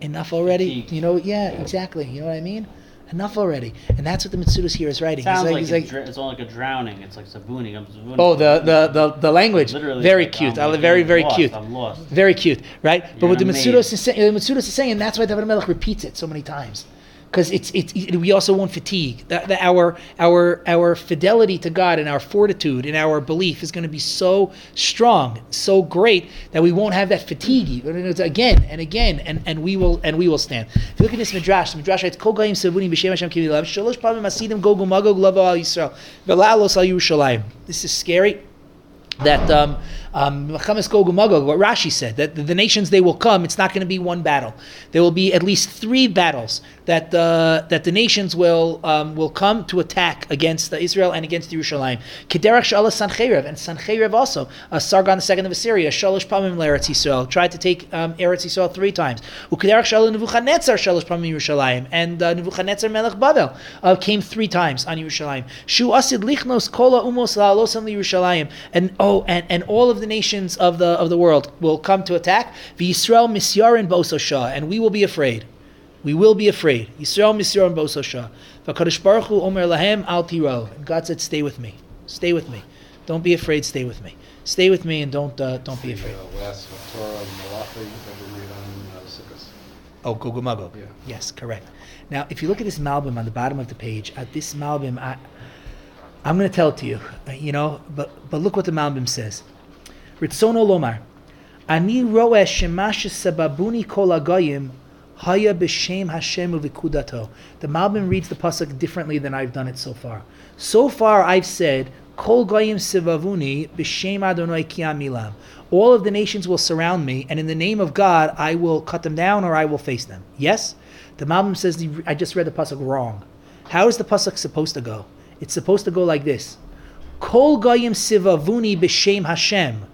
enough already. You know, yeah, exactly. You know what I mean? Enough already. And that's what the Mitsudas here is writing. Sounds he's like, he's it's, dr- it's all like a drowning. It's like sabuni. I'm oh, the, the, the, the language. Literally, very like, cute. I'm like, very, very lost, cute. I'm lost. Very cute, right? but You're what the in Mitsudas is saying, the Mitsudas is saying, and that's why David Melech repeats it so many times, because it's, it's it, we also won't fatigue. That, that our our our fidelity to God and our fortitude and our belief is going to be so strong, so great that we won't have that fatigue again and again, and, and we will and we will stand. If you look at this midrash, the midrash writes, "Kol goyim sevunim b'shem Hashem kivilav shalosh pamim asidim gogu magog lavo al Yisrael v'la'alos al Yerushalayim." This is scary that um, um, what Rashi said, that the, the nations they will come, it's not going to be one battle. There will be at least three battles that uh, that the nations will um, will come to attack against uh, Israel and against Yerushalayim. Kederach Shala Sancherev and Sancherev also, uh, Sargon II of Assyria, Shalosh Pamim Eretz Yisrael, tried to take um, Eretz Yisrael three times. Ukederach Shala Nebuchadnezzar Shalosh Pamim Yerushalayim and uh, Nebuchadnezzar Melech Bavel uh, came three times on Yerushalayim. Shu Asid Lichnos Kola Umos La'alosam Yerushalayim and oh and, and all of the nations of the of the world will come to attack. V'Yisrael Misyarin Bososha and we will be afraid. We will be afraid. Yisrael Misyarin Bososha. V'Kadosh Baruch Hu Omer Lahem Al Tiro. And God said, "Stay with me. Stay with me. Don't be afraid. Stay with me. Stay with me and don't uh, don't be afraid." Uh, Last Torah and Malachi that we read on uh. Oh, Gogumagog. Yeah. Yes, correct. Now, if you look at this Malbim on the bottom of the page, at this Malbim, I, I'm going to tell it to you, uh, you know, but but look what the Malbim says. Ritzono Lomar, Ani roeh shemash sababuni kol agoyim haya b'shem Hashem uvikudato. The Malbim reads the pasuk differently than I've done it so far. So far, I've said kol goyim sivavuni b'shem Adonai kiamilam. All of the nations will surround me, and in the name of God, I will cut them down or I will face them. Yes, the Malbim says I just read the pasuk wrong. How is the pasuk supposed to go? It's supposed to go like this: Kol goyim sivavuni b'shem Hashem,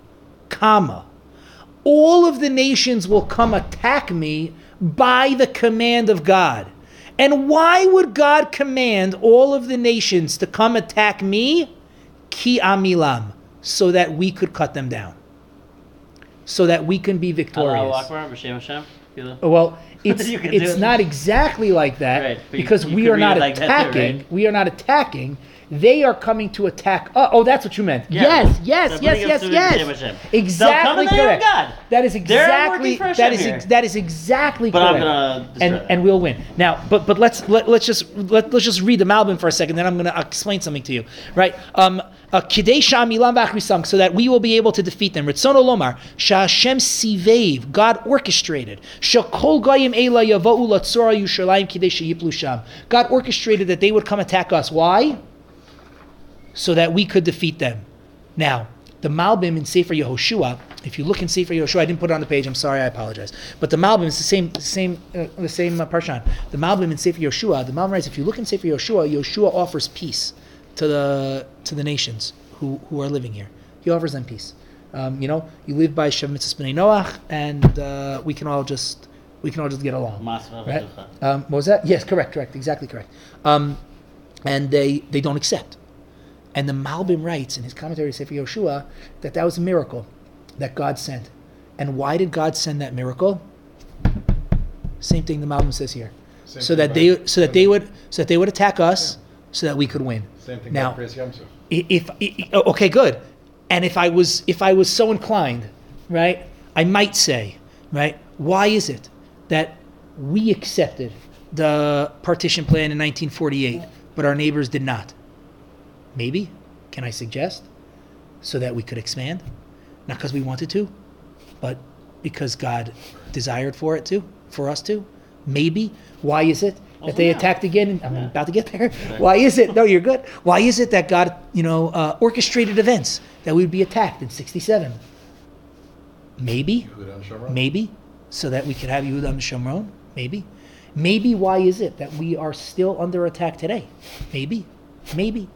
comma. All of the nations will come attack me by the command of God. And why would God command all of the nations to come attack me? Ki amilam, so that we could cut them down, so that we can be victorious. Akbar, B'Shem Hashem. Oh, Well, it's You can do it's it. not exactly like that Right, but you- because you we are not like that too, attacking. right? We are not attacking. They are coming to attack. Oh, oh that's what you meant. Yeah. Yes, yes, yes, yes, yes. Exactly They'll come in the name of correct. God. That is exactly that is ex- that is exactly But I'm gonna and that. and we'll win now. But but let's let, let's just let, let's just read the Malbim for a second. Then I'm going to explain something to you. Right. Um. uh, Kidei Shamilam Bachrisam, so that we will be able to defeat them. Ritzono Lomar, Shashem Sivev, God orchestrated. Shakol Goyim Ela Yavau Latzora Yushalayim Kidei Sheyiplu Sham. God orchestrated that they would come attack us. Why? So that we could defeat them. Now, the Malbim in Sefer Yehoshua, if you look in Sefer Yehoshua, I didn't put it on the page. I'm sorry, I apologize. But the Malbim is the same, the same, uh, the same uh, parshan. The Malbim in Sefer Yehoshua, the Malbim writes, if you look in Sefer Yehoshua, Yehoshua offers peace to the to the nations who, who are living here. He offers them peace. Um, you know, you live by Shem Mitzvah B'nai Noach, and uh, we can all just we can all just get along. Right? Um, what was that? Yes, correct, correct, exactly correct. Um, and they they don't accept. And the Malbim writes in his commentary to Sefer Yoshua that that was a miracle that God sent. And why did God send that miracle? Same thing the Malbim says here. Same so that they so that they would so that they would attack us so that we could win. Same thing Now, about Chris Yamsuf. I- if, i- i- oh, okay good and if i was if i was so inclined right i might say right why is it that we accepted the partition plan in 1948 but our neighbors did not maybe can i suggest so that we could expand? Not because we wanted to but because god desired for it to for us to. Maybe. Why is it that Also they now. attacked again i'm Yeah. about to get there? Why is it no you're good. Why is it that god you know uh, orchestrated events that we would be attacked in 67 maybe. Yehuda and maybe. So that we could have Yehuda and Shomron maybe. Maybe why is it that we are still under attack today? Maybe. Maybe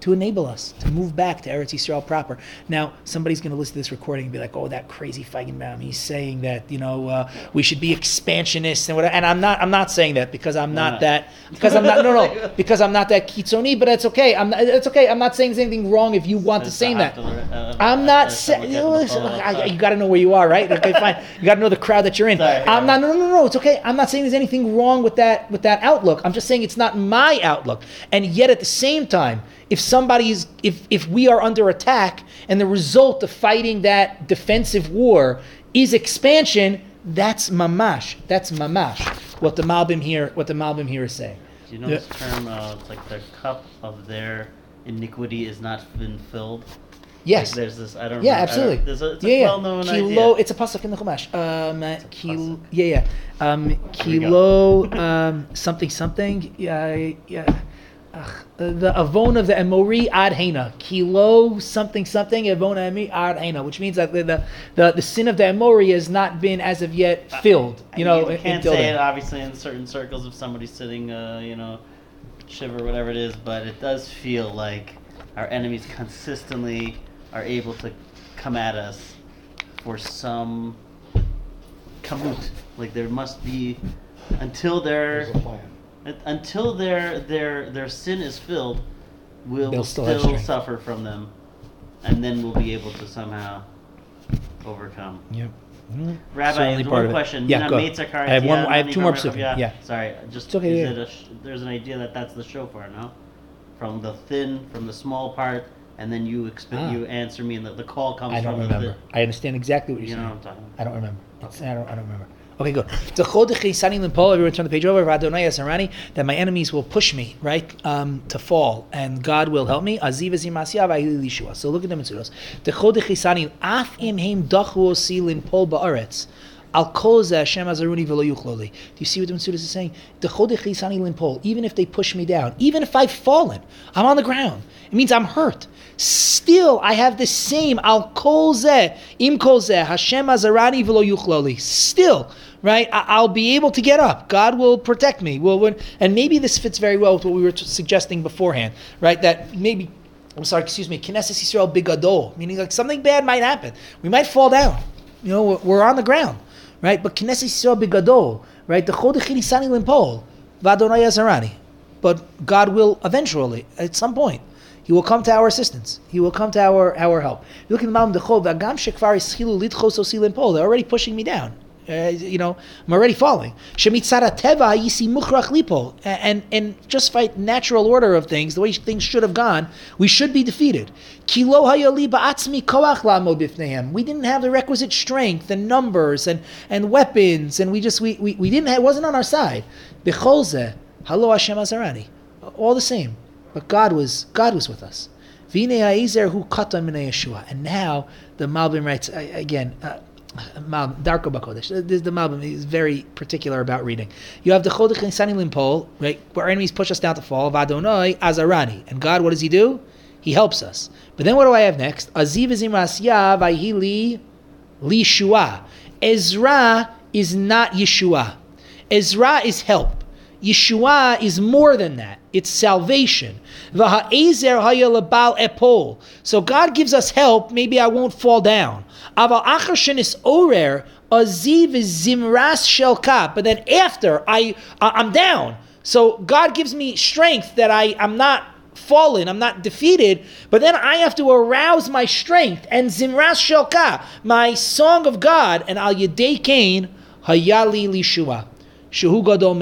to enable us to move back to Eretz Yisrael proper. Now, somebody's going to listen to this recording and be like, "Oh, that crazy Feigenbaum, he's saying that you know uh, we should be expansionists and whatever." And I'm not. I'm not saying that because I'm not not? that. Because I'm not. No, no. Because I'm not that kitzoni. But it's okay. I'm. Not, it's okay. I'm not saying there's anything wrong if you want to say that. uh, I'm not saying. You, got to know where you are, right? Okay, fine. You got to know the crowd that you're in. Sorry, I'm yeah. not. No, no, no, no. It's okay. I'm not saying there's anything wrong with that with that outlook. I'm just saying it's not my outlook. And yet, at the same time, if somebody is, if if we are under attack, and the result of fighting that defensive war is expansion, that's mamash. That's mamash. What the Malbim here, what the Malbim here is saying. Do you know this term? Uh, it's like the cup of their iniquity is not been filled. Yes. Like there's this. I don't. Yeah, remember- I don't- absolutely. There's a, it's yeah, a yeah. well-known Kilo, idea. it's a pasuk in the Chumash. Um, uh, kilo, yeah, yeah. Um, kilo, um, something, something. Yeah, yeah. Ugh, the avon of the Emori ad hena. Kilo, something, something. Avon Emori ad hena, which means that the, the the the sin of the Emori has not been as of yet filled. You know, you can't until say it obviously in certain circles if somebody's sitting, uh, you know, shiva whatever it is, but it does feel like our enemies consistently are able to come at us for some kamut. Like there must be until they're There's a plan. Un- until their their their sin is filled, we'll They'll still still, have suffer from them, and then we'll be able to somehow overcome. Yep. Mm. Rabbi, one question. Yeah, go. I have one- I have two more psukim, yeah. Sorry, just It's okay, yeah. sh- there's an idea that that's the shofar, no? From the thin, from the small part, and then you exp- Ah. you answer me, and the, the call comes I don't from remember. I understand exactly what you're You know saying. what I'm talking about? I don't remember. It's, I don't. I don't remember. Okay, good. Limpol. Everyone, turn the page over. Adonai Asarani. That my enemies will push me right um, to fall, and God will help me. Aziv. So look at the Mitsudos. The Chodech Sani Af Im Heim Dachu Osi Limpol Baaretz. Al Hashem azaruni v'lo yuchloli. Do you see what the Mitzvah is saying? The chodech chisani limpol. Even if they push me down, even if I've fallen, I'm on the ground. It means I'm hurt. Still, I have the same al kol zeh im kol Hashem v'lo yuchloli. Still, right? I- I'll be able to get up. God will protect me. Will and maybe this fits very well with what we were t- suggesting beforehand, right? That maybe. I'm sorry, excuse me, Knesset Yisrael bigadol, meaning like something bad might happen. We might fall down. You know, we're, we're on the ground, right? But Knesset Yisrael bigadol, right? The Chodech Chilisani Limpol, Vadonai Azarani. But God will eventually, at some point, He will come to our assistance. He will come to our, our help. You look at the Malbim Dechov, Agam Shekvar Litchos. They're already pushing me down. Uh, you know, I'm already falling. Shemitzara teva yisi mukhrach lipo, and and just fight natural order of things, the way things should have gone. We should be defeated. Kilo hayali ba'atzmi koach bifnehem. We didn't have the requisite strength and numbers and, and weapons, and we just we, we, we didn't have, it wasn't on our side. Becholze halo Hashem azarani, all the same. But God was God was with us. Vine ha'ezer hu katan Yeshua, and now the Malbim writes again. Uh, Mal- Darko Bakodesh. This the Malbim is very particular about reading. You have the Chodech Nisani Limpol, right? Where our enemies push us down to fall. Vadonoi Azarani, and God, what does He do? He helps us. But then what do I have next? Aziv Ezim Rasya Vayhili Li Shua. Ezra is not Yeshua. Ezra is help. Yeshua is more than that. It's salvation. So God gives us help. Maybe I won't fall down. But then after I- I'm down. So God gives me strength that I, I'm not fallen, I'm not defeated, but then I have to arouse my strength and Zimras Shelka, my song of God, and Al Yedei Kain, Hayali Lishua, Shehu Gadol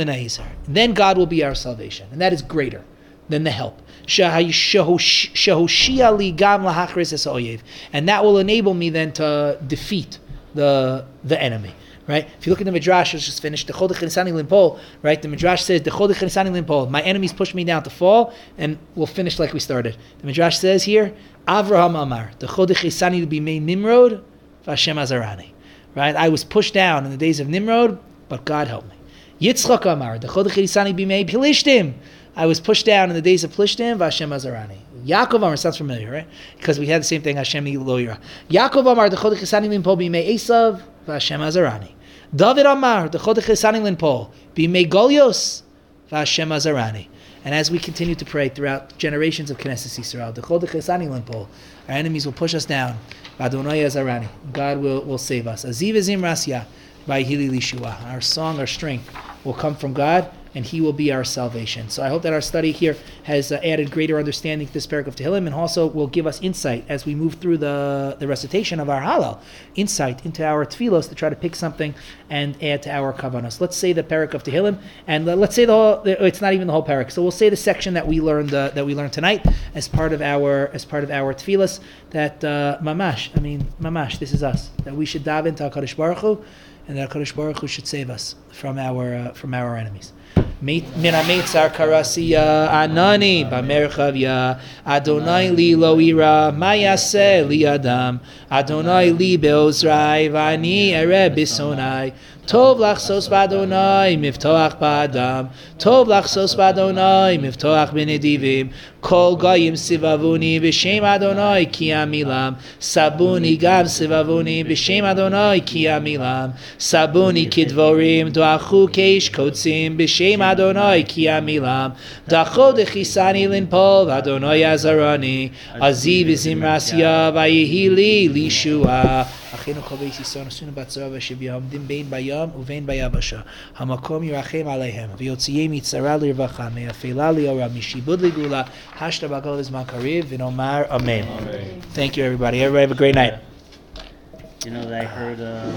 Then God will be our salvation, and that is greater than the help. And that will enable me then to defeat the the enemy. Right? If you look at the Midrash, it's just finished. The right? The Midrash says, the my enemies push me down to fall, and we'll finish like we started. The Midrash says here, Avraham Amar, the Chodech Nisani to be made Nimrod, Vashem Azarani. Right? I was pushed down in the days of Nimrod, but God helped me. Yitzchak Amar, the Chodech Nisani be made Pilishtim. I was pushed down in the days of Plishtim, Vashem Azarani. Yaakov Amar sounds familiar, right? Because we had the same thing, Hashem Lo Yira. Yaakov Amar, the Chodech Nisani Limpol be made Esav, Vashem Azarani. David Amar, the Chodech Nisani Limpol be made Golios, Vashem Azarani. And as we continue to pray throughout generations of Knesset Yisrael, the Chol Dechesani Limpo, our enemies will push us down. God will, will save us. Aziv Azim Rasya by Hili Lishua. Our song, our strength will come from God, and He will be our salvation. So I hope that our study here has uh, added greater understanding to this parak of Tehillim, and also will give us insight as we move through the, the recitation of our Hallel, insight into our tefillos to try to pick something and add to our kavanos. Let's say the parak of Tehillim, and uh, let's say the whole. It's not even the whole parak. So we'll say the section that we learned uh, that we learned tonight as part of our as part of our tefillos. That uh, mamash, I mean mamash, this is us. That we should dive into Hakadosh Baruch Hu, and that Hakadosh Baruch Hu should save us from our uh, from our enemies. Min hamitzar karasiya anani Adonai li lo ira mayaseh li adam. Adonai li beozrai v'ani ere bisonai. Tov miftoach Tov miftoach כל גויים סבבוני בשם אדוני כי עמילם. סבוני גם סבבוני בשם אדוני כי עמילם. סבוני כדבורים דחו כאיש קוצים בשם אדוני כי עמילם. דחו דחיסני לנפול אדוני עזרני. עזי וזמרסיה ויהי לי לישועה. אחינו קרובי ישראל נשונו בצרה ושבי עומדים בין בים ובין ביבשה. המקום ירחם עליהם ויוציאי מצרה לרווחה, מאפלה לאורה, משיבוד לגאולה, Hashta Bakal is Makariv, Vinomar, Amen. Thank you, everybody. Everybody have a great night. You know, that I heard. Uh